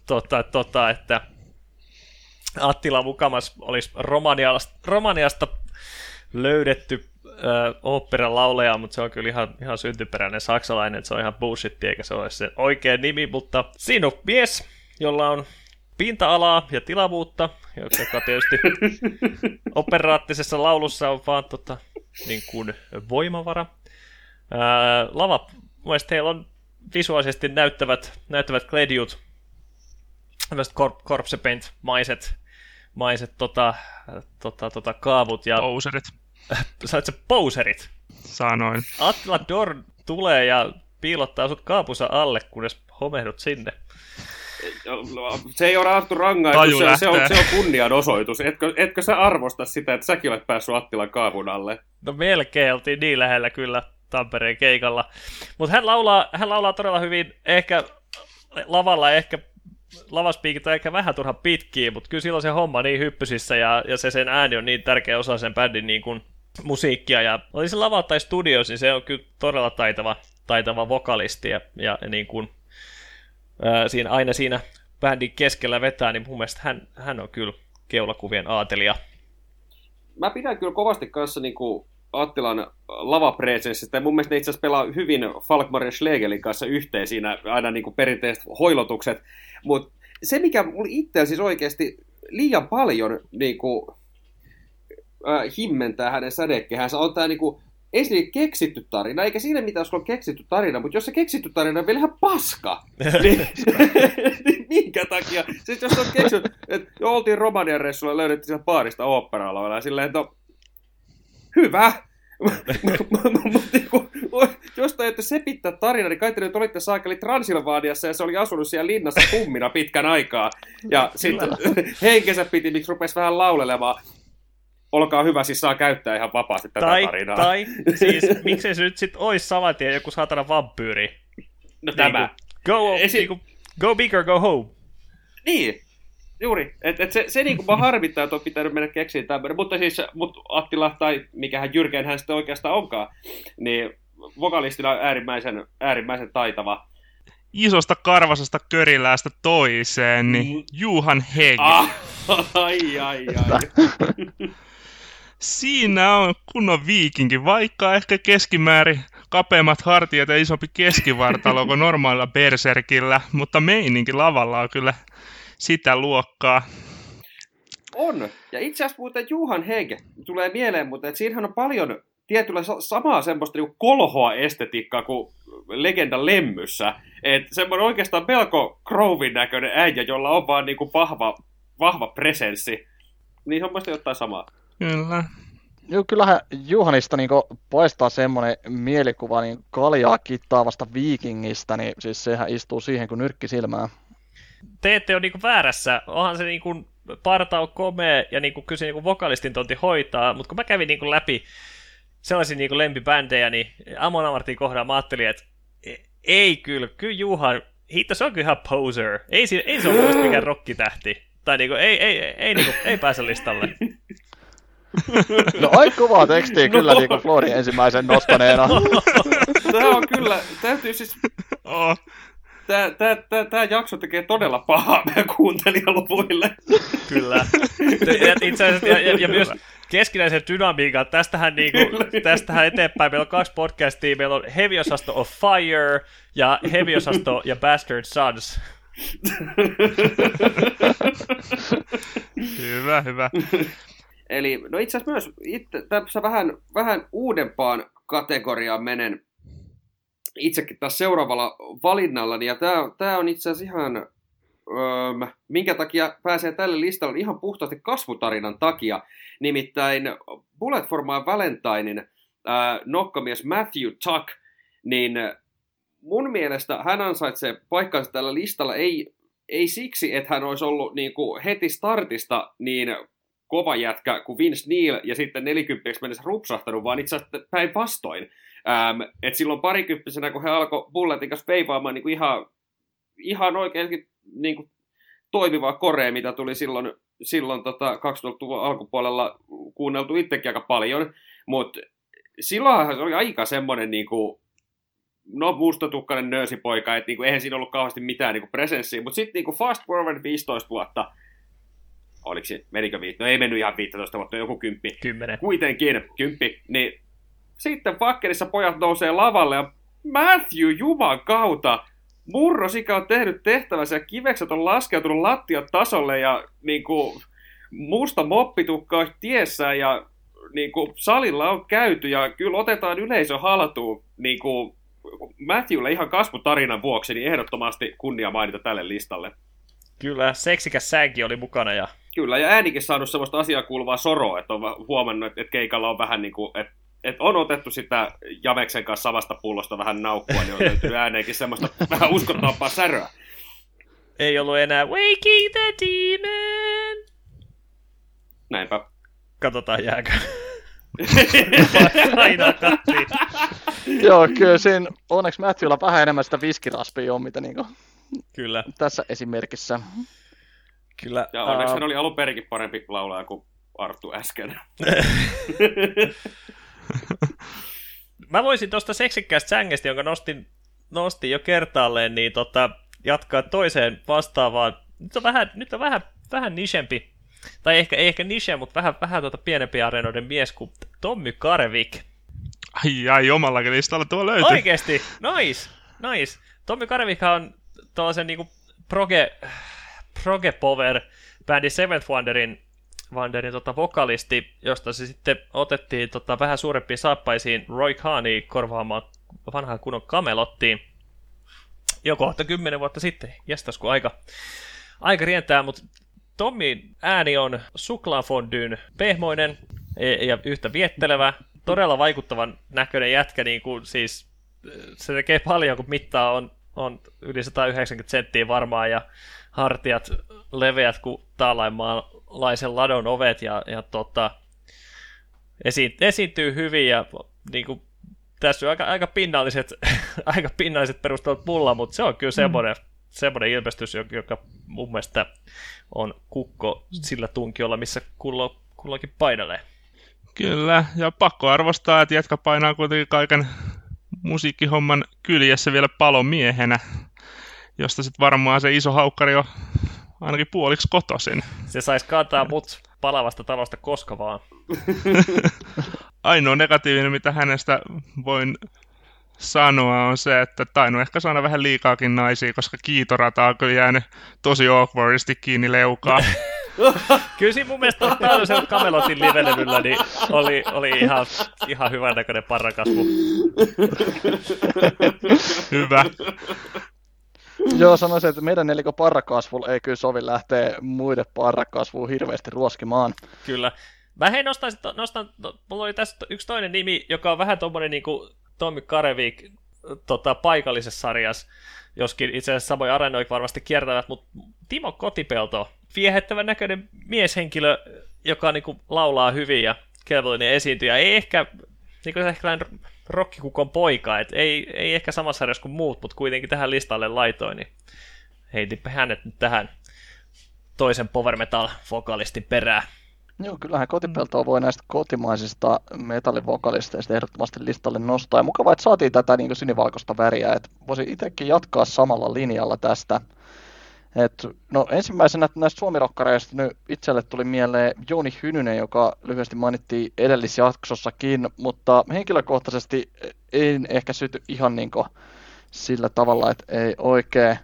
tota, tota, että Attila mukamas olisi Romaniasta, Romaniasta löydetty äh, oopperan lauleja, mutta se on kyllä ihan, ihan syntyperäinen saksalainen, että se on ihan bullshit, eikä se ole se oikea nimi, mutta on mies, jolla on pinta-alaa ja tilavuutta, joka tietysti operaattisessa laulussa on vaan tota, niin kuin voimavara. Ää, lava, mielestäni heillä on visuaalisesti näyttävät, näyttävät kledjut, tämmöiset corp- corpse paint-maiset maiset, tota, tota, tota, kaavut ja Pouserit. sait se poserit. Sanoin. Attila Dorn tulee ja piilottaa sut kaapunsa alle, kunnes homehdut sinne. Se ei ole Arttu rangaistus, se, se, on, se on kunnianosoitus. Etkö, etkö sä arvosta sitä, että säkin olet päässyt Attilan kaavun alle? No melkein oltiin niin lähellä kyllä Tampereen keikalla. Mutta hän laulaa, hän laulaa todella hyvin, ehkä lavalla ehkä lavaspiikit on ehkä vähän turhan pitkiä, mutta kyllä silloin se homma niin hyppysissä ja, ja se sen ääni on niin tärkeä osa sen bändin niin kuin musiikkia. Ja oli se lava tai studios, niin se on kyllä todella taitava, taitava vokalisti ja, ja niin kuin, ää, siinä, aina siinä bändin keskellä vetää, niin mun mielestä hän, hän on kyllä keulakuvien aatelija. Mä pidän kyllä kovasti kanssa niinku Attilan lavapresenssistä, mun mielestä ne itse asiassa pelaa hyvin Falkmar ja Schlegelin kanssa yhteen siinä, aina niin kuin perinteiset hoilotukset, mutta se, mikä mulla itse siis oikeasti liian paljon niin kuin, äh, himmentää hänen sädekehänsä, on tämä niin kuin, ensinnäkin keksitty tarina, eikä siinä mitään, jos on keksitty tarina, mutta jos se keksitty tarina on vielä ihan paska, niin, niin minkä takia? Siis jos on keksitty, että jo oltiin Romanian reissulla, löydettiin sieltä baarista oopperalla, ja silleen, että no, hyvä, mutta niinku, jostain, että se pitää tarina, niin kai te nyt olitte saakeli Transilvaaniassa ja se oli asunut siellä linnassa kummina pitkän aikaa. Ja sitten henkensä piti, miksi rupesi vähän laulelemaan. Olkaa hyvä, siis saa käyttää ihan vapaasti tätä tai, tarinaa. Tai siis, miksei se nyt sitten olisi saman tien joku saatana vampyyri. No tämä. Niinku, go, Esi- niinku, go big or go home. Niin, juuri. Et, et se, se niin kuin harmittaa, että on pitänyt mennä keksiä tämmöinen. Mutta siis mut Attila, tai mikähän Jyrken hän sitten oikeastaan onkaan, niin vokalistina on äärimmäisen, äärimmäisen taitava. Isosta karvasesta köriläästä toiseen, niin Juhan Heg. Ah, ai, ai, ai. Siinä on kunnon viikinki, vaikka ehkä keskimäärin kapeammat hartiat ja isompi keskivartalo kuin normaalilla berserkillä, mutta meininki lavalla on kyllä sitä luokkaa. On. Ja itse asiassa muuten Juhan Hege tulee mieleen, mutta että siinähän on paljon tietyllä sa- samaa semmoista niin kolhoa estetiikkaa kuin legenda Lemmyssä. Että semmoinen oikeastaan melko Crowin näköinen äijä, jolla on vaan niin kuin vahva, vahva presenssi. Niin se on jotain samaa. Kyllä. Joo, kyllähän Juhanista niin paistaa semmoinen mielikuva niin kaljaa kittaavasta viikingistä, niin siis sehän istuu siihen kuin nyrkki silmään. Te ette ole niinku väärässä. Onhan se niinku parta on komea ja niinku, kyllä se niinku vokalistin tonti hoitaa, mutta kun mä kävin niinku läpi sellaisia niinku lempibändejä, niin Amon Amartin kohdalla mä ajattelin, että e- ei kyllä, kyllä Juhan, hitto se on kyllä ihan poser. Ei, si- ei se ole mikään rokkitähti. Tai niinku, ei, ei, ei, ei, niinku, ei pääse listalle. No aika kovaa tekstiä kyllä No. niin kuin Florin ensimmäisen nostaneena. Tämä on kyllä, täytyy siis, Oh, tämä, tämä, tämä, tämä jakso tekee todella pahaa meidän kuuntelijaluvuille. Kyllä. Ja, itse asiassa, ja, ja, ja myös keskinäisen dynamiikan. Tästähän, niinku, tästähän eteenpäin meillä on kaksi podcastia. Meillä on Heavy-osasto of Fire ja Heavy-osasto ja Bastard Sons. hyvä, hyvä. Eli no itse asiassa myös itse, tässä vähän, vähän uudempaan kategoriaan menen itsekin taas seuraavalla valinnalla. Ja tämä, tämä on itse asiassa ihan, öö, minkä takia pääsee tälle listalle ihan puhtaasti kasvutarinan takia. Nimittäin Bullet for My Valentinein ää, nokkamies Matthew Tuck, niin mun mielestä hän ansaitsee paikkansa tällä listalla ei, ei siksi, että hän olisi ollut niin kuin heti startista niin kova jätkä kuin Vince Neil ja sitten 40 mennessä rupsahtanut, vaan itse asiassa päinvastoin. Ähm, et silloin parikymppisenä, kun he alkoi Bulletin kanssa veivaamaan niin kuin ihan, ihan oikeasti niin kuin toimivaa korea, mitä tuli silloin, silloin tota 2000-luvun alkupuolella kuunneltu itsekin aika paljon, mutta silloinhan se oli aika semmoinen niin kuin, no mustatukkainen nöösipoika, että niinku, eihän siinä ollut kauheasti mitään niinku, presenssiä, mutta sitten niinku, fast forward 15 vuotta, oliko se, menikö viitto, no ei mennyt ihan 15 vuotta, joku kymppi, Kymmenen. kuitenkin kymppi, niin sitten Fakkerissa pojat nousee lavalle ja Matthew Juman kautta murrosikä on tehnyt tehtävänsä ja kivekset on laskeutunut lattian tasolle ja niin kuin, musta moppitukka on tiessä ja niin kuin, salilla on käyty ja kyllä otetaan yleisö haltuun niin kuin, Matthewlle ihan kasvutarinan vuoksi, niin ehdottomasti kunnia mainita tälle listalle. Kyllä, seksikäs sänki oli mukana ja Kyllä, ja äänikin saanut semmoista asiaa kuuluvaa soroa, että on huomannut, että, että keikalla on vähän niin kuin, että, että on otettu sitä Javeksen kanssa samasta pullosta vähän naukkua, niin on löytynyt ääneenkin semmoista vähän uskottavampaa säröä. ei ollut enää Waking the Demon. Näinpä. Katsotaan jääkö. Aina kattiin. Joo, kyllä siinä onneksi Matthewlla vähän enemmän sitä viskiraspia on, mitä niin Kyllä, tässä esimerkissä. kyllä. Ja onneksi Aa, hän oli alun perinkin parempi laulaja kuin Arttu äsken. Mä voisin tuosta seksikkäästä sängestä, jonka nostin, nostin jo kertaalleen, niin tota, jatkaa toiseen vastaavaan. Nyt on vähän, nyt on vähän, vähän nichempi, tai ehkä, ei ehkä niche, mutta vähän, vähän tuota pienempi areenoiden mies kuin Tommy Karvik. Ai ai, omallakin listalla tuo löytyy. Oikeesti, nice, nice. Tommy Karvik on tuollaisen niinku proge, proge power bändi Seventh Wonderin, Wonderin tota, vokalisti, josta se sitten otettiin tota, vähän suurempiin saappaisiin Roy Khani korvaamaan vanhaan kunnon kamelottiin. Jo kohta kymmenen vuotta sitten, jästäs kun aika, aika rientää, mutta Tommin ääni on suklaafondyn pehmoinen e- ja yhtä viettelevä, todella vaikuttavan näköinen jätkä, niin kuin siis se tekee paljon, kun mittaa on, on yli 190 senttiä varmaan ja hartiat leveät kuin taalaimaalaisen ladon ovet ja, ja tota, esi- esiintyy hyvin ja niin kuin, tässä on aika, aika pinnalliset, aika pinnalliset perustelut mulla, mutta se on kyllä semmoinen, mm. semmoinen ilmestys, joka mun mielestä on kukko sillä tunkiolla, missä kullo, kulloinkin painelee. Kyllä, ja pakko arvostaa, että jätkä painaa kuitenkin kaiken musiikkihomman kyljessä vielä palomiehenä, josta sitten varmaan se iso haukkari on ainakin puoliksi kotoisin. Se saisi kantaa mut palavasta talosta koska vaan. Ainoa negatiivinen, mitä hänestä voin sanoa, on se, että tainnut ehkä saada vähän liikaakin naisia, koska kiitorata on kyllä jäänyt tosi awkwardisti kiinni leukaa. Kyllä siinä mun mielestä täydellisen Kamelotin livelevyllä niin oli, oli ihan, ihan hyvän näköinen parrakasvu. Hyvä. Joo, sanoisin, että meidän nelikö parrakasvulla ei kyllä sovi lähteä muiden parrakasvuun hirveästi ruoskimaan. Kyllä. Mä hei nostan, nostan, mulla oli tässä yksi toinen nimi, joka on vähän tommonen niin kuin Tommi Karevik tota, paikallisessa sarjassa, joskin itse asiassa samoja arenoja varmasti kiertävät, mutta Timo Kotipelto, viehettävän näköinen mieshenkilö, joka niin kuin, laulaa hyvin ja kelvollinen esiintyjä. Ei ehkä, niin kuin ehkä rokkikukon poika, et ei, ei ehkä samassa sarjassa kuin muut, mutta kuitenkin tähän listalle laitoin, niin heitipä hänet nyt tähän toisen power metal vokalistin perään. Joo, kyllähän kotipeltoa voi näistä kotimaisista metallivokalisteista ehdottomasti listalle nostaa. Ja mukavaa, että saatiin tätä niin sinivalkoista väriä. Että voisin itsekin jatkaa samalla linjalla tästä. Et, no ensimmäisenä näistä suomirokkareista nyt itselle tuli mieleen Jouni Hynynen, joka lyhyesti mainittiin edellisjaksossakin, mutta henkilökohtaisesti en ehkä syty ihan niin sillä tavalla, että ei oikein,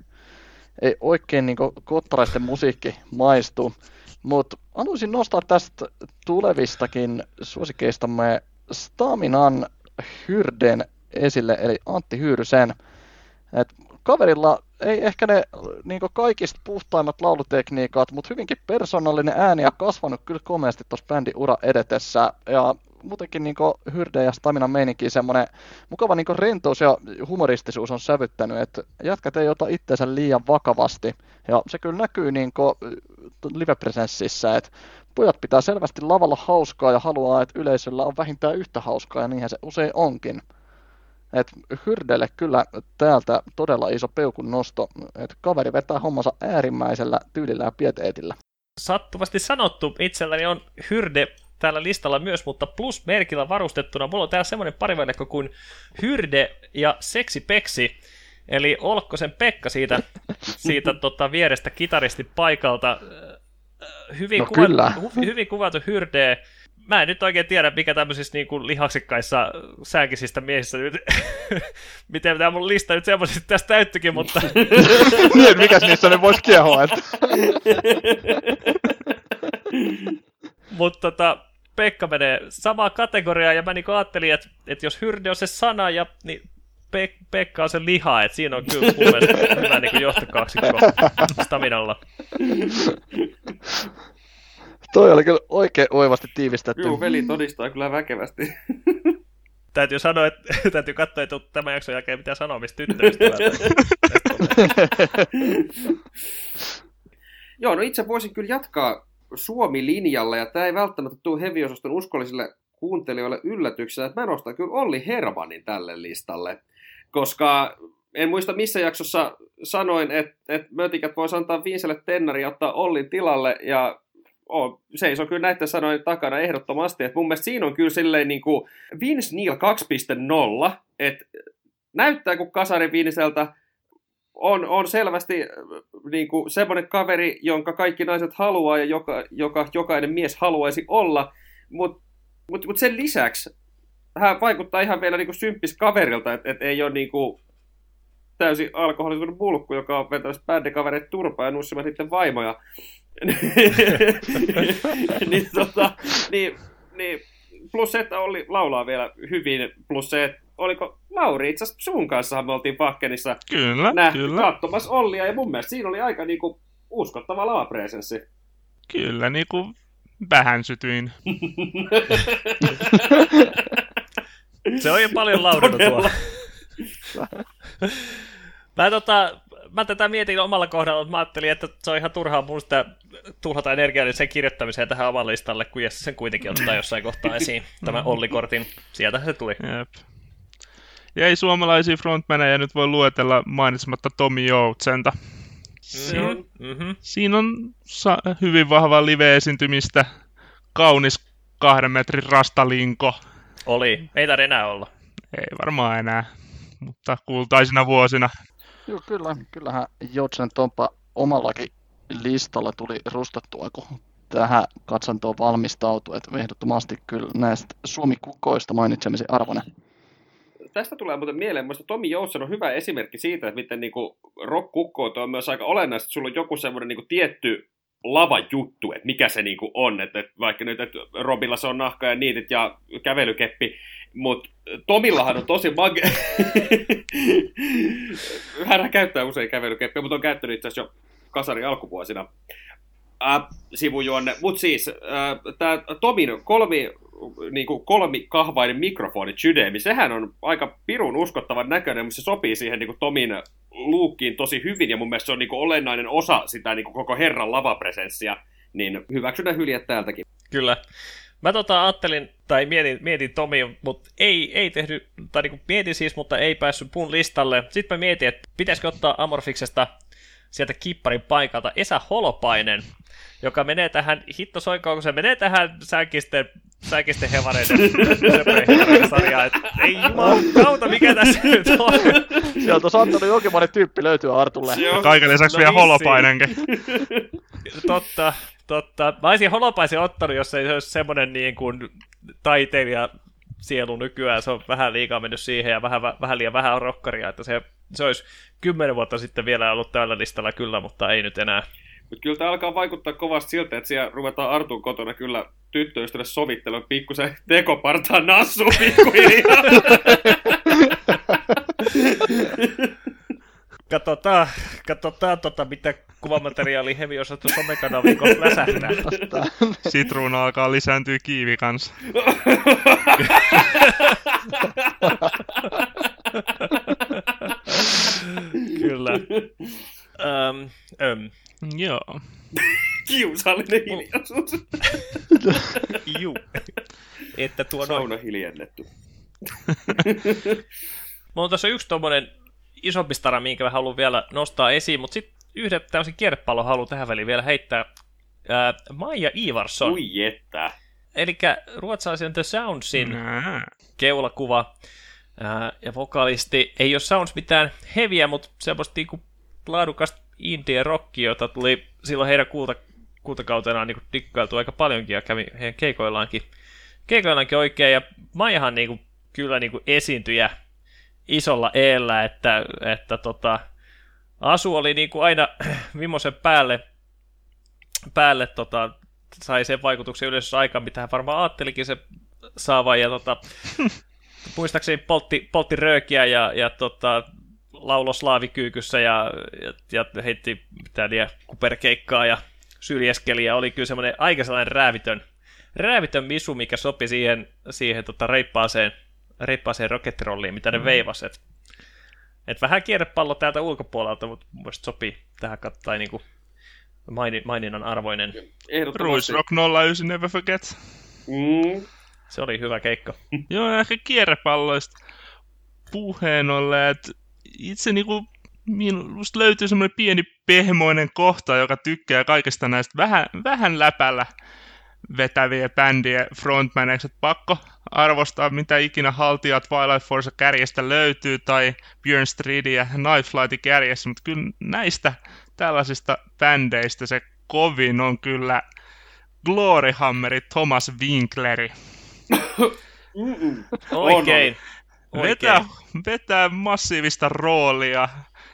ei oikein niin kottaraisten musiikki maistu. Mutta haluaisin nostaa tästä tulevistakin suosikeistamme Staminan Hyrden esille, eli Antti Hyyrysen. Et kaverilla ei ehkä ne niin kaikista puhtaimmat laulutekniikat, mutta hyvinkin persoonallinen ääni ja kasvanut kyllä komeasti tuossa bändin ura edetessä. Ja muutenkin niin Hyrde ja Staminan meininki semmoinen mukava niin rentous ja humoristisuus on sävyttänyt, että jätkät ei ota itseensä liian vakavasti. Ja se kyllä näkyy niin live-presenssissä, että pojat pitää selvästi lavalla hauskaa ja haluaa, että yleisöllä on vähintään yhtä hauskaa ja niinhän se usein onkin. Et Hyrdelle kyllä täältä todella iso peukun nosto, että kaveri vetää hommansa äärimmäisellä tyylillä ja pieteetillä. Sattuvasti sanottu, itselläni on Hyrde täällä listalla myös, mutta plusmerkillä varustettuna. Mulla on täällä semmoinen parivaljakko kuin Hyrde ja Seksi Peksi. Eli Olkkosen Pekka siitä, siitä tota, vierestä kitaristi paikalta. Hyvin, no, kuva, hyvin kuvattu Hyrde mä en nyt oikein tiedä, mikä tämmöisissä niin kuin lihaksikkaissa sääkisistä miehistä nyt, miten tämä mun lista nyt semmoisesti tästä täyttyikin, mutta... niin, mikäs niissä ne voisi kiehua, että... mutta tota, Pekka menee samaan kategoriaan, ja mä niin ajattelin, että, että jos hyrde on se sana, ja, niin Pek- Pekka on se liha, että siinä on kyllä mun mielestä hyvä niin johtokaksikko Staminalla. Toi oli kyllä oikein oivasti tiivistetty. Joo, veli todistaa kyllä väkevästi. täytyy sanoa, että täytyy katsoa, että tämän jakson jälkeen mitään sanomista tyttäristä. Joo, no itse voisin kyllä jatkaa Suomi-linjalla, ja tämä ei välttämättä tule heviosaston uskollisille kuuntelijoille yllätyksellä, että mä nostan kyllä Olli Hermanin tälle listalle, koska en muista missä jaksossa sanoin, että, että mötikät voisi antaa Viinselle tennari ja ottaa Ollin tilalle, ja on, seisoo kyllä näiden sanojen takana ehdottomasti. että mun mielestä siinä on kyllä silleen niin kuin Vince Neil 2.0, että näyttää kuin kasari Vinceltä, on, on selvästi niin kuin semmoinen kaveri, jonka kaikki naiset haluaa ja joka, joka jokainen mies haluaisi olla, mutta Mutta mut sen lisäksi hän vaikuttaa ihan vielä niinku symppis kaverilta, että et ei ole niinku täysin alkoholitunut bulkku, joka on vetänyt bändikavereet turpaa ja nussimaan sitten vaimoja. niin, tota, niin, niin, plus se, että Olli laulaa vielä hyvin, plus se, että oliko Lauri itse asiassa sun kanssa me oltiin Pakkenissa Kyllä, nähty kyllä. katsomassa Ollia, ja mun mielestä siinä oli aika niinku uskottava lavapresenssi. Kyllä, niin kuin vähän sytyin. Se on jo paljon laudunut tuo. Todella. Mä, tota, mä tätä mietin omalla kohdalla, mutta mä ajattelin, että se on ihan turhaa mun sitä tuhlata energiaa sen kirjoittamiseen tähän oman listalle, kun Jesse sen kuitenkin ottaa jossain kohtaa esiin, tämän Olli-kortin. Sieltä se tuli. Jep. Ja ei suomalaisia frontmaneja nyt voi luetella mainitsematta Tomi Joutsenta. Mm-hmm. Mm-hmm. Siinä on sa- hyvin vahva live-esiintymistä, kaunis kahden metrin rastalinko. Oli. Ei tarvitse enää olla. Ei varmaan enää, mutta kultaisina vuosina. Joo, kyllä. Kyllähän Joutsen Tompa omallakin listalla tuli rustattua, kun tähän katsantoon valmistautui. Että ehdottomasti kyllä näistä Suomi-kukoista mainitsemisen arvoinen. Tästä tulee muuten mieleen, muista Tomi Joutsen on hyvä esimerkki siitä, että miten niinku rock on myös aika olennaista, että sulla on joku semmoinen niinku tietty lava juttu, että mikä se niinku on, että, vaikka nyt että Robilla se on nahka ja niitit ja kävelykeppi, mutta Tomillahan on tosi mage... Hän käyttää usein kävelykeppiä, mutta on käyttänyt itse asiassa jo kasari alkuvuosina äh, sivujuonne. Mutta siis äh, tämä Tomin kolmi, niinku kolmikahvainen mikrofoni Chydemi, sehän on aika pirun uskottavan näköinen, mutta se sopii siihen niinku Tomin luukkiin tosi hyvin, ja mun mielestä se on niinku olennainen osa sitä niinku koko herran lavapresenssia, niin hyväksytään hyljät täältäkin. Kyllä. Mä tota ajattelin, tai mietin, mietin Tomi, mutta ei, ei tehty, tai niinku mietin siis, mutta ei päässyt puun listalle. Sitten mä mietin, että pitäisikö ottaa Amorfiksesta sieltä kipparin paikalta Esa Holopainen, joka menee tähän, hitto soikoon, kun se menee tähän sänkisten, sänkisten hevareiden sarjaan, että ei jumalauta, mikä tässä nyt on. Sieltä on saattanut jonkinlainen tyyppi löytyä Artulle. Kaiken lisäksi No vielä holopainenkin. Totta, totta. Mä olisin Holopaisen ottanut, jos ei se olisi semmoinen niin kuin taiteilija sielu nykyään. Se on vähän liikaa mennyt siihen ja vähän, vähän liian vähän on rokkaria, että se, se olisi kymmenen vuotta sitten vielä ollut tällä listalla kyllä, mutta ei nyt enää. Mutta kyllä tämä alkaa vaikuttaa kovasti siltä, että siellä ruvetaan Artun kotona kyllä tyttöystävälle sovittelemaan pikkusen tekopartaan nassuun pikkuhiljaa. Katsotaan, katsotaan tota, mitä kuvamateriaalia hevi osattu somekanaviin kohta läsähtää. Sitruuna alkaa lisääntyä kiivi kanssa. Kyllä. Öm, öm. Joo. Kiusallinen hiljaisuus. Juu. Että tuo noin. Sauna hiljennetty. Mulla on tässä yksi tommonen isompi stara, minkä mä haluan vielä nostaa esiin, mutta sitten yhden tämmöisen kierrepallon haluan tähän väliin vielä heittää. Ää, Maija Ivarsson, Ui että. eli ruotsalaisen The Soundsin Nää. keulakuva ää, ja vokalisti. Ei ole Sounds mitään heviä, mutta semmoista niinku laadukasta indie rockia, jota tuli silloin heidän kulta, kultakautenaan niinku dikkailtu aika paljonkin ja kävi heidän keikoillaankin, keikoillaankin oikein. Ja Maijahan niinku, kyllä niinku esiintyjä isolla eellä, että, että tota, Asu oli niinku aina Vimosen päälle, päälle tota, sai sen vaikutuksen yleisössä aikaan, mitä hän varmaan ajattelikin se saavan. Ja tota, muistaakseni poltti, poltti röökiä ja, ja tota, laulo slaavikyykyssä ja, ja, ja heitti mitään liian kuperkeikkaa ja syljeskeli ja oli kyllä semmoinen aika sellainen räävitön, räävitön misu, mikä sopi siihen, siihen tota, reippaaseen, reippaaseen rokettirolliin, mitä ne veivas. Et, et vähän kierrepallo täältä ulkopuolelta, mutta mun sopii tähän katsoa niinku maini, maininnan arvoinen. Ruis Rock 09 Never Forget. Mm. Se oli hyvä keikka. Joo, ehkä kierrepalloista puheen ollen, että itse niinku minusta löytyy semmoinen pieni pehmoinen kohta, joka tykkää kaikesta näistä vähän, vähän läpällä vetäviä bändien frontmaneiksi, että pakko arvostaa mitä ikinä haltijat Twilight Force kärjestä löytyy tai Björn Streetin ja Night Flightin kärjessä, mutta kyllä näistä tällaisista bändeistä se kovin on kyllä Glory Hammeri Thomas Winkleri. Mm-mm. Oikein. Vetää, vetää massiivista roolia.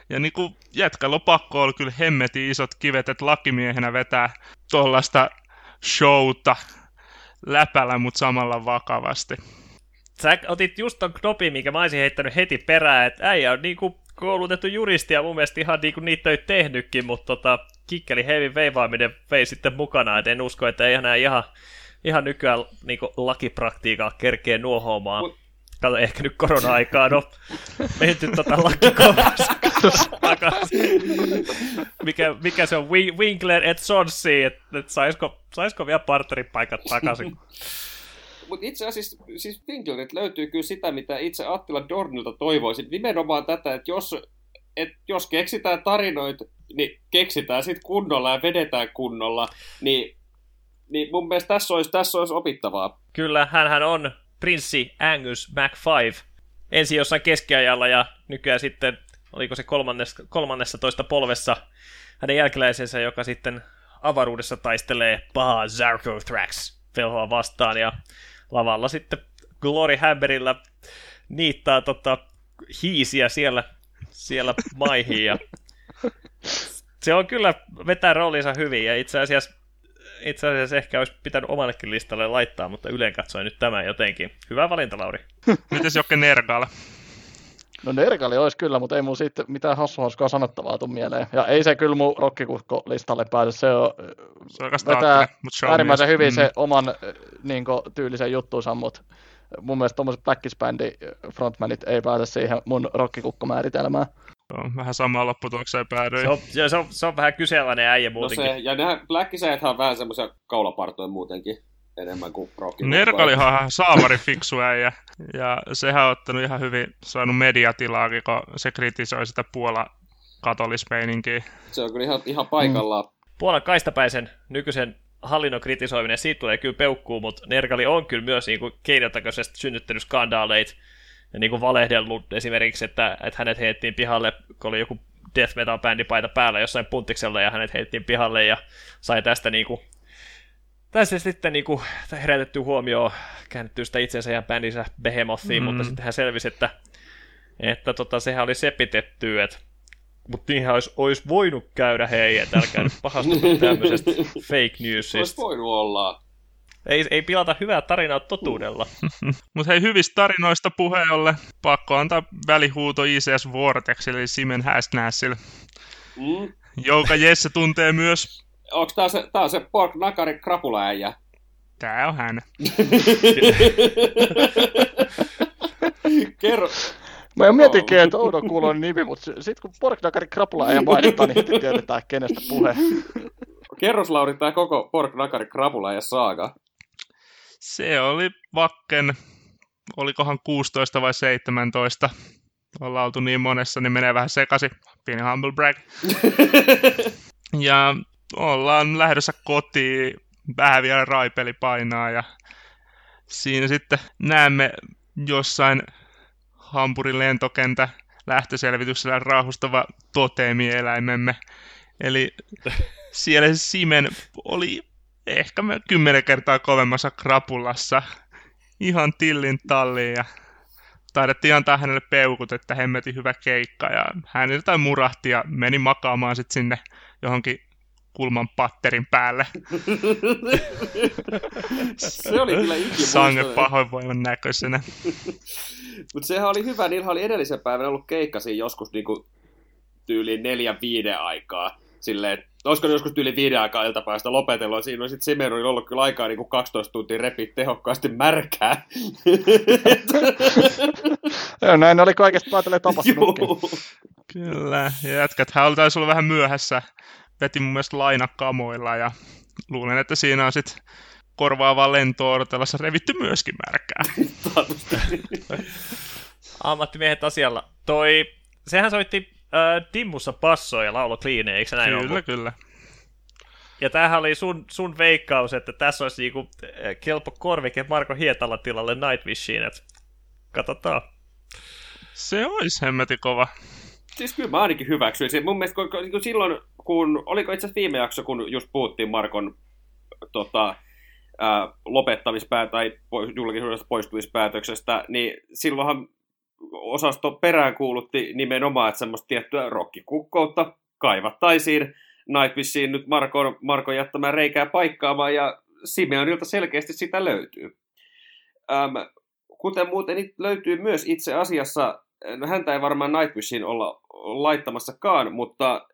Ja niin kuin jätkällä on pakko olla kyllä hemmetin isot kivet, että lakimiehenä vetää tuollaista showta läpällä, mutta samalla vakavasti. Sä otit just ton knopin, minkä mä olisin heittänyt heti perään, että äijä on niinku koulutettu juristi ja mun mielestä ihan niinku niitä töitä tehnytkin, mutta tota, kikkeli heavy veivaaminen vei sitten mukana, et en usko, että ei enää ihan, ihan nykyään niinku lakipraktiikkaa kerkee nuohoamaan. Mut- Kato, ehkä nyt korona-aikaa, no menty tota takaisin. Mikä, mikä se on, Wi- Winkler et Sonsi, että et saisiko, saisiko vielä partnerin paikat takaisin. Mutta itse asiassa siis Winklerit löytyy kyllä sitä, mitä itse Attila Dornilta toivoisin. Nimenomaan tätä, että jos, et jos keksitään tarinoita, niin keksitään sitten kunnolla ja vedetään kunnolla. Niin, niin mun mielestä tässä olisi, tässä olisi opittavaa. Kyllä, hän on prinssi Angus Mac5. Ensin jossain keskiajalla ja nykyään sitten, oliko se kolmannes, kolmannessa toista polvessa, hänen jälkeläisensä, joka sitten avaruudessa taistelee pahaa Zarkothrax velhoa vastaan ja lavalla sitten Glory Hammerillä niittaa tota hiisiä siellä, siellä maihin ja se on kyllä vetää roolinsa hyvin ja itse asiassa itse asiassa ehkä olisi pitänyt omallekin listalle laittaa, mutta yleen katsoin nyt tämä jotenkin. Hyvä valinta, Lauri. Mites Jokke Nergal? No Nergali olisi kyllä, mutta ei mun siitä mitään hassuhauskaa sanottavaa tuu mieleen. Ja ei se kyllä mun rokkikukko-listalle pääse. Se on, Se on vetää mutta show äärimmäisen mies. hyvin Mm. se oman äh, niin tyylisen juttuunsa, mutta mun mielestä tuommoiset backisbändi frontmanit ei pääse siihen mun rokkikukkomääritelmään. Joo, vähän samaan lopputulokseen päädyin. Se on, se, se, on, se on vähän kyseenalainen äijä No muutenkin. se, ja nämä Blackisääthän on vähän semmoisia kaulapartoja muutenkin enemmän kuin Rocky. Nerkalihan on ihan saamari fiksu äijä. Ja sehän on ottanut ihan hyvin, saanut mediatilaakin, kun se kritisoi sitä Puola katolismeininkiä. Se on kyllä ihan, ihan paikallaan. Puolan kaistapäisen nykyisen hallinnon kritisoiminen, siitä tulee kyllä peukkuu, mutta Nergali on kyllä myös niin kuin keinotekoisesti synnyttänyt skandaaleita niin kuin valehdellut esimerkiksi, että, että hänet heitettiin pihalle, kun oli joku death metal bändipaita päällä jossain puntiksella ja hänet heitettiin pihalle ja sai tästä niin kuin, tästä sitten niin kuin herätetty huomioon, käännetty sitä itsensä ja bändinsä Behemothiin, Mm. mutta sitten hän selvisi, että, että tota, sehän oli sepitetty, että mutta niinhän olisi, olisi voinut käydä, hei, että älkää nyt pahastuko tämmöisestä fake Se olisi newsista. voinut olla. Ei, ei pilata hyvää tarinaa totuudella. Mutta hei, hyvistä tarinoista puheen ollen, pakko antaa välihuuto ICS Vortexille, eli Simen Hästnäsille. Mm. Jouka Jesse tuntee myös, Onko tää se, tää on se Pork Nakari krapulaäijä? tää on hän. Kerro, Mä mietinkin, että oudon kuuloinen nimi, mutta sitten kun Porknakari Krapula ei mainitaan, niin heti tiedetään, kenestä puhe. kerros Lauri tää koko Pork Nakari krapulaäijä saaga. Se oli Vakken, olikohan 16 vai 17. Ollaan oltu niin monessa, niin menee vähän sekaisin. Pieni humble brag. ja ollaan lähdössä kotiin, vähän vielä raipeli painaa ja siinä sitten näemme jossain Hampurin lentokentä lähtöselvityksellä raahustava toteemieläimemme. Eli siellä se Simen oli ehkä me kymmenen kertaa kovemmassa krapulassa. Ihan tillin talliin ja taidettiin antaa hänelle peukut, että hemmetin hyvä keikka ja hän jotain murahti ja meni makaamaan sitten sinne johonkin kulman patterin päälle. Se oli kyllä Sange pahoinvoiman näköisenä. Mutta sehän oli hyvä, niillä oli edellisen päivänä ollut keikka siinä joskus niinku tyyliin neljän viiden aikaa. Silleen, olisiko joskus tyyli viiden aikaa iltapäivästä lopetellut, siinä on sitten Simeruilla ollut kyllä aikaa niinku 12 tuntia repiä tehokkaasti märkää. Joo, näin oli kaikesta päätellen tapahtunutkin. Juu. Kyllä, ja jätkät hän taisi olla vähän myöhässä. Veti mun mielestä lainakamoilla ja luulen, että siinä on sitten korvaavaa lentoa odotellessa revitty myöskin märkää. Ammattimiehet asialla. Toi, sehän soitti äh, Timmussa passoa ja laulo clean, eikö se näin kyllä, ollut? kyllä. Ja tämähän oli sun, sun veikkaus, että tässä olisi niinku kelpo korvike Marko Hietala tilalle Nightwishiin, että katsotaan. Se olisi hemmetin kova. Siis kyllä mä ainakin hyväksyin sen. Mun mielestä kun, kun silloin, kun, oliko itse asiassa viime jakso, kun just puhuttiin Markon tota, ää, lopettamispää tai julkisuudesta poistumispäätöksestä, niin silloinhan osasto peräänkuulutti nimenomaan, että semmoista tiettyä rokkikukkoutta kaivattaisiin Nightwishiin nyt Marko, Marko jättämään reikää paikkaamaan, ja Simeonilta selkeästi sitä löytyy. Ähm, kuten muuten löytyy myös itse asiassa, no häntä ei varmaan Nightwishiin olla laittamassakaan, mutta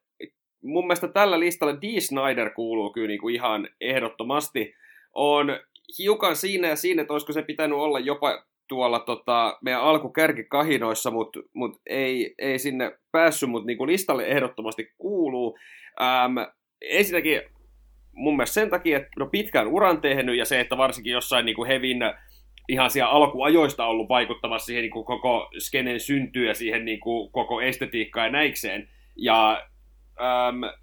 mun mielestä tällä listalla D. Snyder kuuluu kyllä niin kuin ihan ehdottomasti. On hiukan siinä ja siinä, että olisiko se pitänyt olla jopa tuolla tota, meidän alkukärkikahinoissa, mutta mut ei, ei sinne päässyt, mutta niin listalle ehdottomasti kuuluu. Ähm, ensinnäkin mun mielestä sen takia, että no pitkään uran tehnyt ja se, että varsinkin jossain niin kuin Hevin ihan siellä alkuajoista ollut vaikuttamassa siihen niin kuin koko skenen syntyä ja siihen niin kuin koko estetiikkaan ja näikseen. Ja ähm,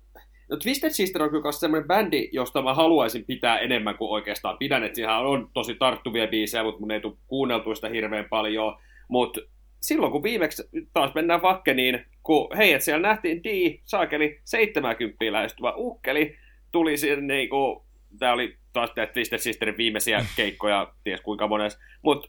No Twisted Sister on kyllä semmoinen bändi, josta mä haluaisin pitää enemmän kuin oikeastaan pidän. Että siinä on tosi tarttuvia biisejä, mutta mun ei tule kuunneltu sitä hirveän paljon. Mutta silloin kun viimeksi taas mennään Vakkeniin, kun hei, että siellä nähtiin D, saakeli 70 lähestyvä ukkeli, tuli sinne niinku, tää oli taas Twisted Sisterin viimeisiä keikkoja, ties kuinka monessa, mutta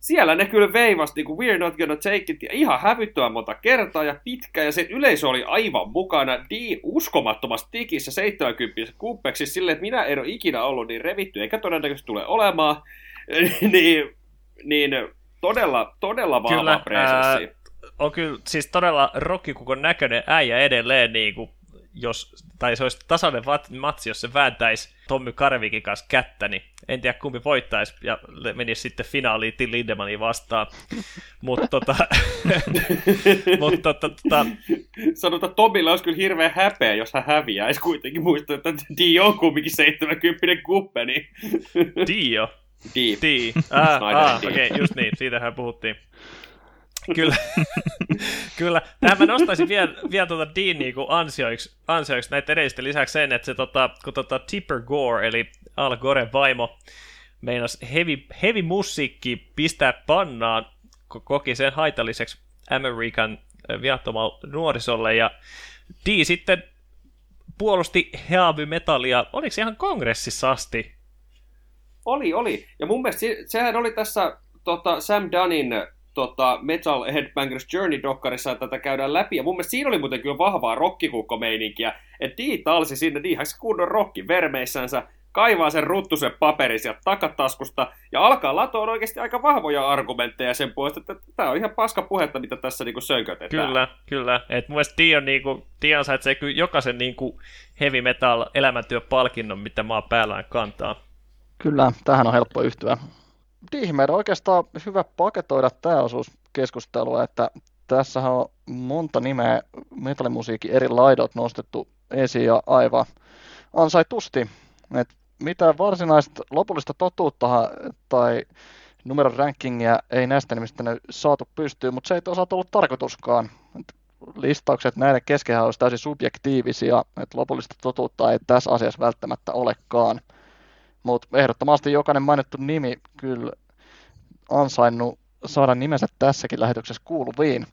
siellä ne kyllä veivasti niin We're Not Gonna Take It ja ihan hävyttömän monta kertaa ja pitkä ja se yleisö oli aivan mukana di uskomattomasti tikissä 70 kuppeksi silleen, että minä en ole ikinä ollut niin revitty eikä todennäköisesti tule olemaan, niin, niin todella, todella vahva kyllä, presenssi. on kyllä siis todella rokkikukon näköinen äijä edelleen niin kuin jos, tai se olisi tasainen matsi, jos se vääntäisi Tommy Karvikin kanssa kättä, niin en tiedä kumpi voittaisi ja menisi sitten finaaliin Till Lindemanin vastaan. Mutta tota, mut, tota, tota, Sanotaan, että Tomilla olisi kyllä hirveä häpeä, jos hän häviäisi kuitenkin muistaa, että Dio on kumminkin 70 kuppe, niin... Dio? Di. Di. Ah, ah okei, okay, just niin, siitähän puhuttiin. Kyllä. Kyllä. Tähän mä nostaisin vielä, vielä tuota Dean niin ansioiksi, ansioiksi näitä edellisten lisäksi sen, että se tota, kun tota Tipper Gore, eli Al Gore vaimo, meinas heavy, heavy musiikki pistää pannaan, koki sen haitalliseksi Amerikan viattomalle nuorisolle, ja D sitten puolusti heavy metallia, oliko se ihan kongressissa asti? Oli, oli. Ja mun mielestä sehän oli tässä tota, Sam Dunnin tota, Metal Headbangers Journey-dokkarissa tätä käydään läpi. Ja mun mielestä siinä oli muuten kyllä vahvaa rokkikukko-meininkiä. Että Dee talsi sinne Deehaksi kunnon rokki vermeissänsä, kaivaa sen ruttusen paperin sieltä takataskusta ja alkaa latoa oikeasti aika vahvoja argumentteja sen puolesta, että tämä on ihan paska puhetta, mitä tässä niinku sönkötetään. Kyllä, kyllä. Et mun mielestä Dee, on niinku, ansaitsee kyllä jokaisen niinku heavy metal elämäntyöpalkinnon, mitä maa päällään kantaa. Kyllä, tähän on helppo yhtyä. Dihmer oikeastaan hyvä paketoida tämä osuus keskustelua, että tässä on monta nimeä metallimusiikin eri laidot nostettu esiin ja aivan ansaitusti. Et mitään varsinaista lopullista totuutta tai numeron rankingia ei näistä nimistä saatu pystyyn, mutta se ei toisaalta ollut tarkoituskaan. Et listaukset näiden keskehän olisi täysin subjektiivisia, että lopullista totuutta ei tässä asiassa välttämättä olekaan. Mutta ehdottomasti jokainen mainittu nimi kyllä ansainnut saada nimensä tässäkin lähetyksessä kuuluviin.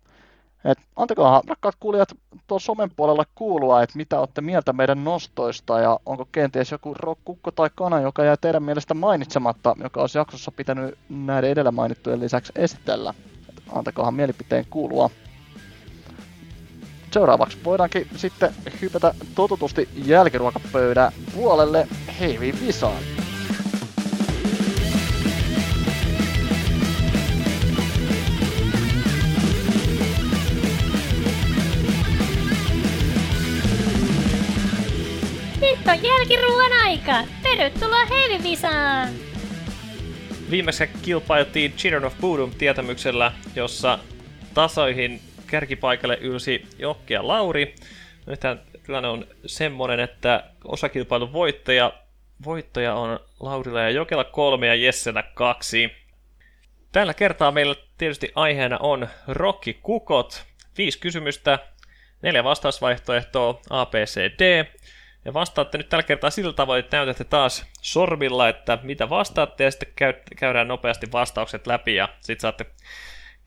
Et antakohan rakkaat kuulijat tuolla somen puolella kuulua, että mitä olette mieltä meidän nostoista ja onko kenties joku rokkukko tai kana, joka jää teidän mielestä mainitsematta, joka olisi jaksossa pitänyt näiden edellä mainittujen lisäksi esitellä. Et antakohan mielipiteen kuulua. Seuraavaksi voidaankin sitten hypätä totutusti jälkiruokapöydän puolelle Heivi Visaan. Nyt on jälkiruoan aika! Tervetuloa Heivivisaan! Viimeksi kilpailtiin Children of Bodom tietämyksellä, jossa tasoihin kärkipaikalle ylsi Jokki ja Lauri. Nythän tilanne on semmonen, että osakilpailun voittaja, voittaja on Laurilla ja Jokella kolme ja Jessellä kaksi. Tällä kertaa meillä tietysti aiheena on Rocky Kukot. Viisi kysymystä, neljä vastausvaihtoehtoa A, B, C, D. Ja vastaatte nyt tällä kertaa sillä tavoin, että näytätte taas sormilla, että mitä vastaatte, ja sitten käydään nopeasti vastaukset läpi, ja sitten saatte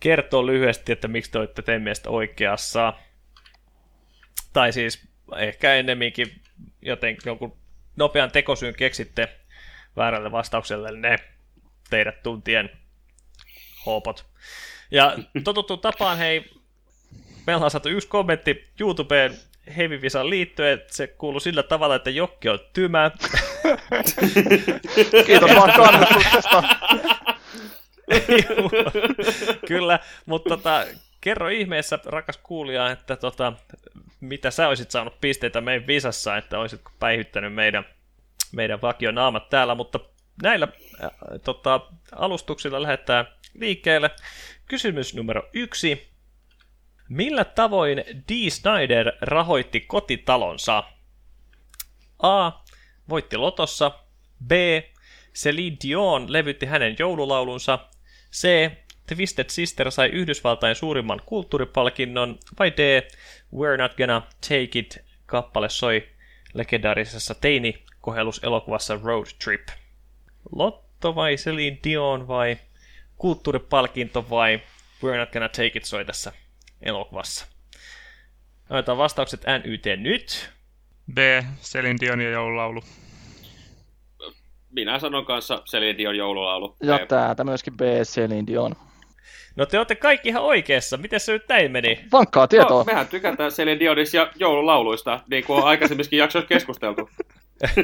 kertoa lyhyesti, että miksi te olette teidän mielestä oikeassa. Tai siis ehkä ennemminkin joten jonkun nopean tekosyyn keksitte väärälle vastaukselle ne teidät tuntien hoopot. Ja totuttu tapaan, hei, meillä on saatu yksi kommentti YouTubeen Heavy liittyen, se kuuluu sillä tavalla, että Jokki on tymä. Kiitos vaan kannustuksesta. Kyllä, mutta tota, kerro ihmeessä, rakas kuulija, että tota, mitä sä olisit saanut pisteitä meidän visassa, että olisitko päihittänyt meidän, meidän vakionaamat täällä, mutta näillä äh, tota, alustuksilla lähdetään liikkeelle. Kysymys numero yksi. Millä tavoin D. Snyder rahoitti kotitalonsa? A. Voitti lotossa. B. Celine Dion levytti hänen joululaulunsa. C. Twisted Sister sai Yhdysvaltain suurimman kulttuuripalkinnon. Vai D. We're Not Gonna Take It kappale soi legendaarisessa teini-kohelluselokuvassa Road Trip. Lotto vai Celine Dion vai kulttuuripalkinto vai We're Not Gonna Take It soi tässä elokuvassa. Otetaan vastaukset NYT nyt. B. Celine Dion ja joululaulu. Minä sanon kanssa Celine Dion joululaulu. Ja B. täältä myöskin B. Celine Dion. No te olette kaikki ihan oikeassa. Miten se nyt näin meni? Vankkaa tietoa. No, mehän tykätään Celine Dionis ja joululauluista, niin kuin on aikaisemminkin jaksoissa keskusteltu.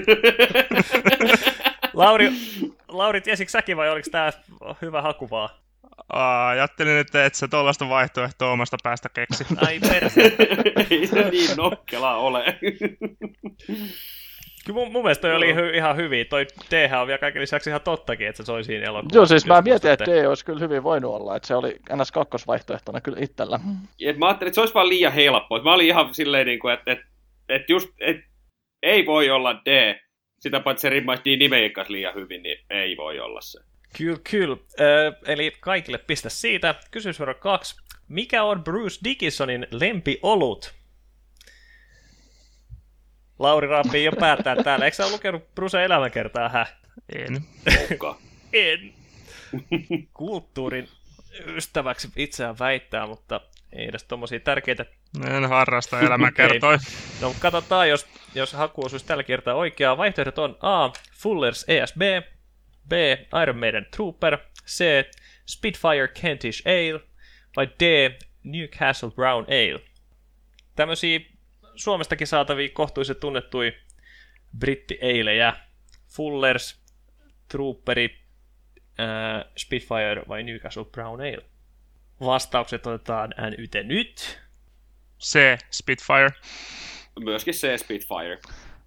Lauri, Lauri tiesikö säkin vai oliko tämä hyvä haku vaan? Aa, ajattelin, että et sä tuollaista vaihtoehtoa omasta päästä keksi. Ai perse. Ei se niin nokkela ole. Kyllä mun, mun mielestä toi oli hy, ihan hyvin. Toi D on vielä kaiken lisäksi ihan tottakin, että se soi siinä elokuvassa. Joo, siis mä mietin, että. D olisi kyllä hyvin voinut olla, että se oli ns. kakkosvaihtoehtona kyllä itsellä. Et mä ajattelin, että se olisi vaan liian helppo. Mä olin ihan silleen, niin kuin, että, että, että just, että ei voi olla D. Sitä paitsi se rimmaisi niin nimeen kanssa liian hyvin, niin ei voi olla se. Kyllä, kyllä. Ö, eli kaikille pistä siitä. Kysymys numero kaksi. Mikä on Bruce Dickinsonin lempiolut? Lauri Rappi jo päättää täällä. Eikö sä lukenut Bruce elämänkertaa, hä? En. En. Kulttuurin ystäväksi itseään väittää, mutta ei edes tommosia tärkeitä. En harrasta elämäkertoi. No mutta katsotaan, jos, jos haku osuisi tällä kertaa oikeaa. Vaihtoehdot on A. Fuller's ESB, B. Iron Maiden Trooper, C. Spitfire Kentish Ale, vai D. Newcastle Brown Ale. Tämmöisiä Suomestakin saatavia kohtuullisen tunnettuja britti-eilejä. Fullers, Trooperi, ää, Spitfire vai Newcastle Brown Ale. Vastaukset otetaan NYT nyt. C. Spitfire. Myöskin se Spitfire.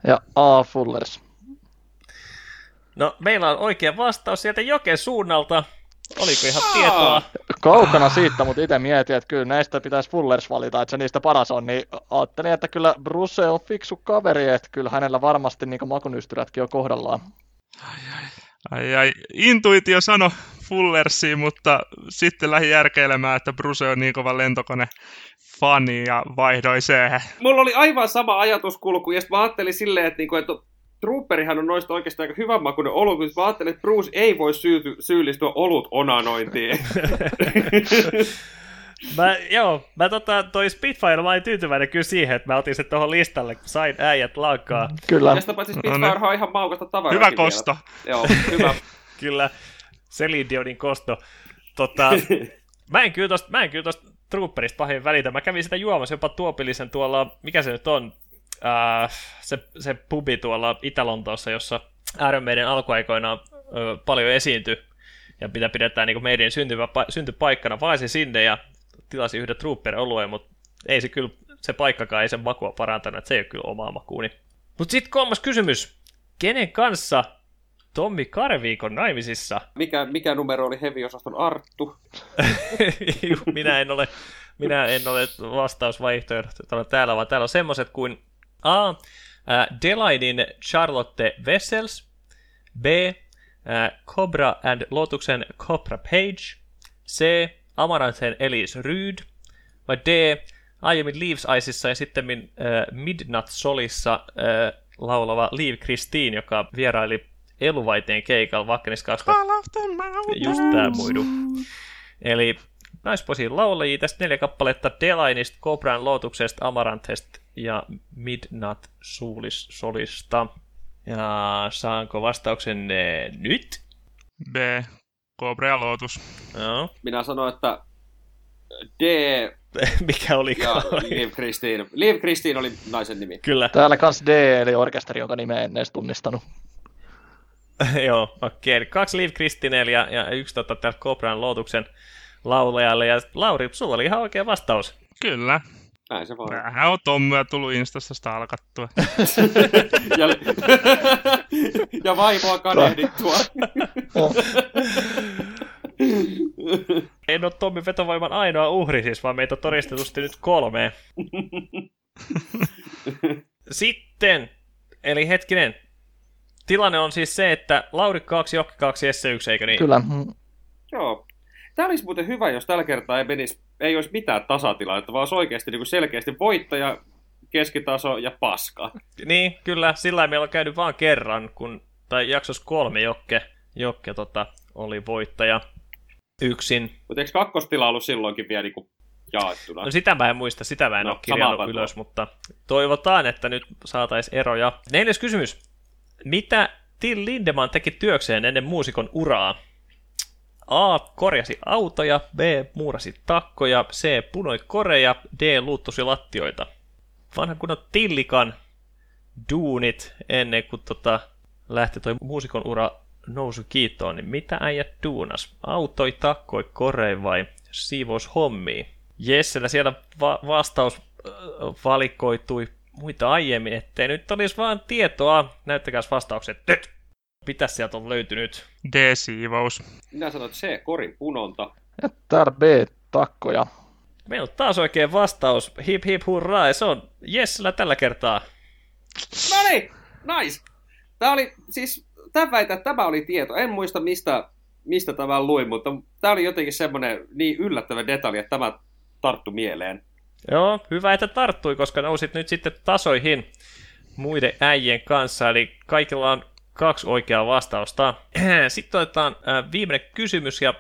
Ja A. Fullers. No, meillä on oikea vastaus sieltä Joken suunnalta. Oliko ihan tietoa? Kaukana siitä, mutta itse mietin, että kyllä näistä pitäisi Fullers valita, että se niistä paras on, niin ajattelin, että kyllä Bruce on fiksu kaveri, että kyllä hänellä varmasti niin makunystyrrätkin on kohdallaan. Ai, ai, intuitio sano Fullersiin, mutta sitten lähi järkeilemään, että Bruce on niin kova lentokone fani ja vaihdoi C. Mulla oli aivan sama ajatuskulku, ja sitten mä ajattelin silleen, että, niinku, että Trooperihan on noista oikeastaan aika hyvän makuinen olut, mutta mä ajattelin, että Bruce ei voi syyty, syyllistyä olut onanointiin. Mä, joo, mä tota, toi Spitfire, mä olin tyytyväinen kyllä siihen, että mä otin sen tuohon listalle, kun sain äijät lankaa. Kyllä. ja sitä paitsi Spitfire on ihan maukasta tavaraa. Hyvä kosto. Joo, hyvä. Kyllä, Celine Dionin kosto. Tota, mä en kyllä tosta, mä en kyllä tosta Trooperista pahin välitä. Mä kävin sitä juomassa jopa tuopillisen tuolla, mikä se nyt on, äh, se, se pubi tuolla Itä-Lontoossa, jossa Iron Maiden alkuaikoina äh, paljon esiintyi ja mitä pidetään niin meidän syntypaikkana. Vaisin sinne ja tilasin yhden Trooper-olueen, mutta ei se kyllä, se paikkakaan ei sen makua parantanut, että se ei ole kyllä omaa makuuni. Mutta sitten kolmas kysymys. Kenen kanssa Tommi Karviikon naimisissa? Mikä, mikä numero oli heavy-osaston Arttu? Minä en ole, minä en ole vastausvaihtoehdot täällä, vaan täällä on semmoiset kuin A. Delainin Charlotte Wessels, B. Cobra and Lotuksen Cobra Page, C. Amaranthen Elise Ryd, vai D. Aiemmin Leaves Iceissa ja sitten Midnight Solissa laulava Liv Christine, joka vieraili Eluvaiteen keikalla Vakkenis 2000 Call of the mountain. just tää muidu. Eli naisposiin laulajia, tästä neljä kappaletta Delainista, Cobran Lotuksesta, Amaranthesta ja Midnight Soulis Solista. Ja saanko vastauksen eh, nyt? B. Cobra ja Lotus. No. Minä sanoin, että D Mikä oli? ja Liv Christine. Liv Christine oli naisen nimi. Kyllä. Täällä kans D, eli orkesteri, jonka nimeä en edes tunnistanut. Joo, okei. Okay. Kaksi Liv Kristinel ja, ja yksi tota, täällä Cobran Lotuksen laulajalle. Ja Lauri, sulla oli ihan oikea vastaus. Kyllä. Näin se vaan. Vähän on Tommia tullut Instasta stalkattua. ja, ja vaivoa kadehdittua. En ole Tommin vetovoiman ainoa uhri siis, vaan meitä on todistetusti nyt kolme. Sitten, eli hetkinen, tilanne on siis se, että Lauri 2, Jokki 2, Jesse 1, eikö niin? Kyllä. Joo. Tämä olisi muuten hyvä, jos tällä kertaa ei, menisi, ei olisi mitään tasatilannetta, vaan olisi oikeasti niin kuin selkeästi voittaja, keskitaso ja paska. Niin, kyllä, sillä meillä on käynyt vaan kerran, kun, tai jaksossa kolme Jokke, Jokke tota, oli voittaja yksin. Mutta eikö kakkostila ollut silloinkin vielä niin kuin jaettuna? No sitä mä en muista, sitä mä en No, ole kirjannut ylös, mutta toivotaan, että nyt saataisiin eroja. Neljäs kysymys. Mitä Till Lindemann teki työkseen ennen muusikon uraa? A. Korjasi autoja, B. Muurasi takkoja, C. Punoi koreja, D. Luuttusi lattioita. Vanha kunnon Tillikan duunit ennen kuin tota, lähti toi muusikon ura nousu kiitoon, niin mitä äijät duunas? Autoi, takkoi, korei vai siivous hommia? Jessellä siellä va- vastaus äh, valikoitui muita aiemmin, ettei nyt olisi vaan tietoa. Näyttäkääs vastaukset nyt. Mitä sieltä on löytynyt? D-siivous. Minä sanoin, että C, korin punonta. Ja täällä B, takkoja. Meillä on taas oikein vastaus. Hip hip hurraa, ja se on Jessellä tällä kertaa. No niin, nice. Tämä oli siis, tämä väitä, että tämä oli tieto. En muista mistä, mistä tämä luin, mutta tämä oli jotenkin semmoinen niin yllättävä detalji, että tämä tarttu mieleen. Joo, hyvä, että tarttui, koska nousit nyt sitten tasoihin muiden äijien kanssa, eli kaikilla on kaksi oikeaa vastausta. Sitten otetaan äh, viimeinen kysymys, ja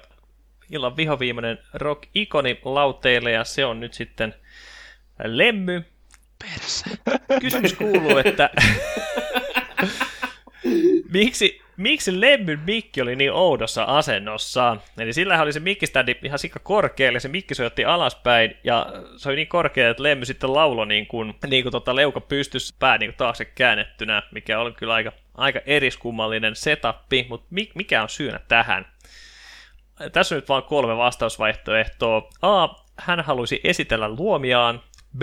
illan vihoviimeinen rock-ikoni lauteille, ja se on nyt sitten Lemmy. Perse. Kysymys kuuluu, että miksi, miksi Lemmyn mikki oli niin oudossa asennossa? Eli sillä oli se mikkiständi ihan sikka korkealle, se mikki sojotti alaspäin, ja se oli niin korkea, että Lemmy sitten laulo niin kuin, niin kuin tota leuka pystyssä pää niin kuin taakse käännettynä, mikä on kyllä aika, aika eriskummallinen setappi, mutta mi, mikä on syynä tähän? Tässä on nyt vain kolme vastausvaihtoehtoa. A. Hän halusi esitellä luomiaan. B.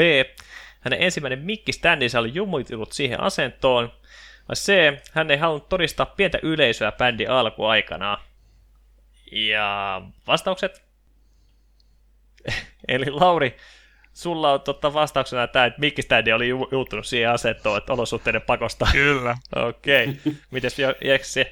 Hänen ensimmäinen mikkiständinsä oli jumutillut siihen asentoon. Vai C. Hän ei halunnut todistaa pientä yleisöä bändin alkuaikana. Ja vastaukset? Eli Lauri, sulla on totta vastauksena tämä, että mikkiständi oli ju- juuttunut siihen asentoon, että olosuhteiden pakosta. Kyllä. Okei. Okay. Mites Jeksi?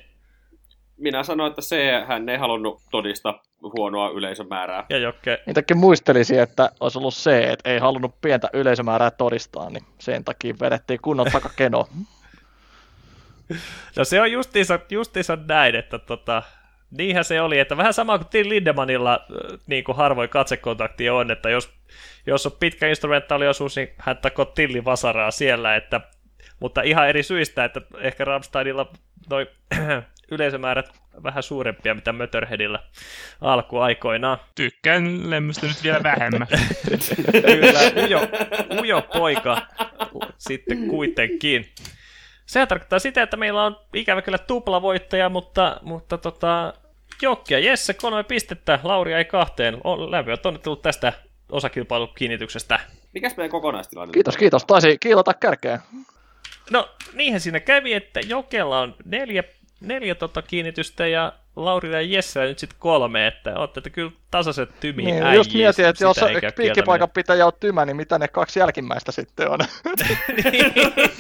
Minä sanoin, että C, hän ei halunnut todistaa huonoa yleisömäärää. Ja Jokke? Niitäkin muistelisin, että olisi ollut se, että ei halunnut pientä yleisömäärää todistaa, niin sen takia vedettiin kunnon takakeno. No se on justiinsa, justiinsa näin, että tota, niinhän se oli, että vähän sama kuin Till Lindemannilla äh, niin kuin harvoin katsekontakti on, että jos, jos on pitkä instrumentaaliosuus, niin hän takoo Tillin vasaraa siellä, että, mutta ihan eri syistä, että ehkä Rammsteinilla noi yleisömäärät vähän suurempia, mitä Möterheadillä alkuaikoinaan. Tykkään lemmystä nyt vielä vähemmän. Kyllä, ujo, ujo poika sitten kuitenkin. Sehän tarkoittaa sitä, että meillä on ikävä kyllä tuplavoittaja, mutta, mutta tota, Jokki ja Jesse kolme pistettä, Lauri ei kahteen. On lämpimät onnittelut tästä osakilpailukiinnityksestä. Mikäs meidän kokonaistilanne? Kiitos, kiitos. Taisi kiilata kärkeen. No, niinhän siinä kävi, että Jokella on neljä, neljä tota kiinnitystä ja Laurilla ja Jessellä nyt sitten kolme, että olette kyllä tasaiset tymiä Niin, äijiä, just mietin, että jos piikkipaikan pitäjä on tymä, niin mitä ne kaksi jälkimmäistä sitten on? kieltäminen.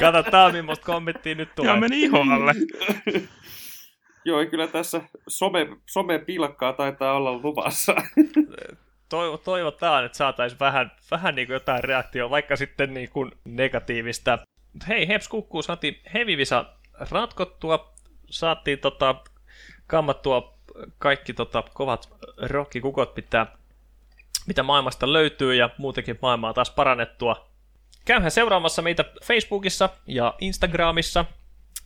Katsotaan, millaista kommenttia nyt tulee. Joo, meni iholle. Joo, kyllä tässä some, some-pilkkaa taitaa olla luvassa. Toivo, toivotaan, että saataisiin vähän, vähän niin kuin jotain reaktioa, vaikka sitten niin kuin negatiivista. Hei, Heps kukkuu, saatiin Hevivisa ratkottua, saatiin tota, kammattua kaikki tota, kovat rockikukot, mitä, mitä maailmasta löytyy, ja muutenkin maailmaa taas parannettua. käyhän seuraamassa meitä Facebookissa ja Instagramissa.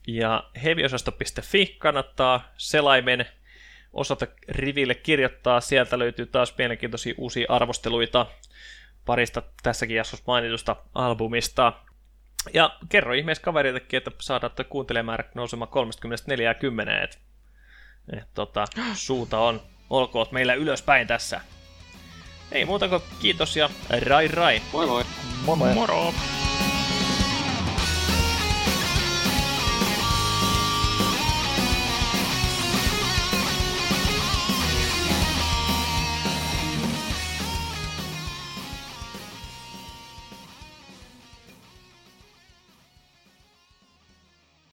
Ja heviosasto.fi kannattaa selaimen osata riville kirjoittaa. Sieltä löytyy taas mielenkiintoisia uusia arvosteluita parista tässäkin jaksossa mainitusta albumista. Ja kerro ihmeessä kavereillekin, että saadaan tuo kuuntelemäärä nousemaan 30-40. Et, et, tota, suuta on, olkoot meillä ylöspäin tässä. Ei muuta kuin kiitos ja rai rai. Moi moi. Moi moi. Moro!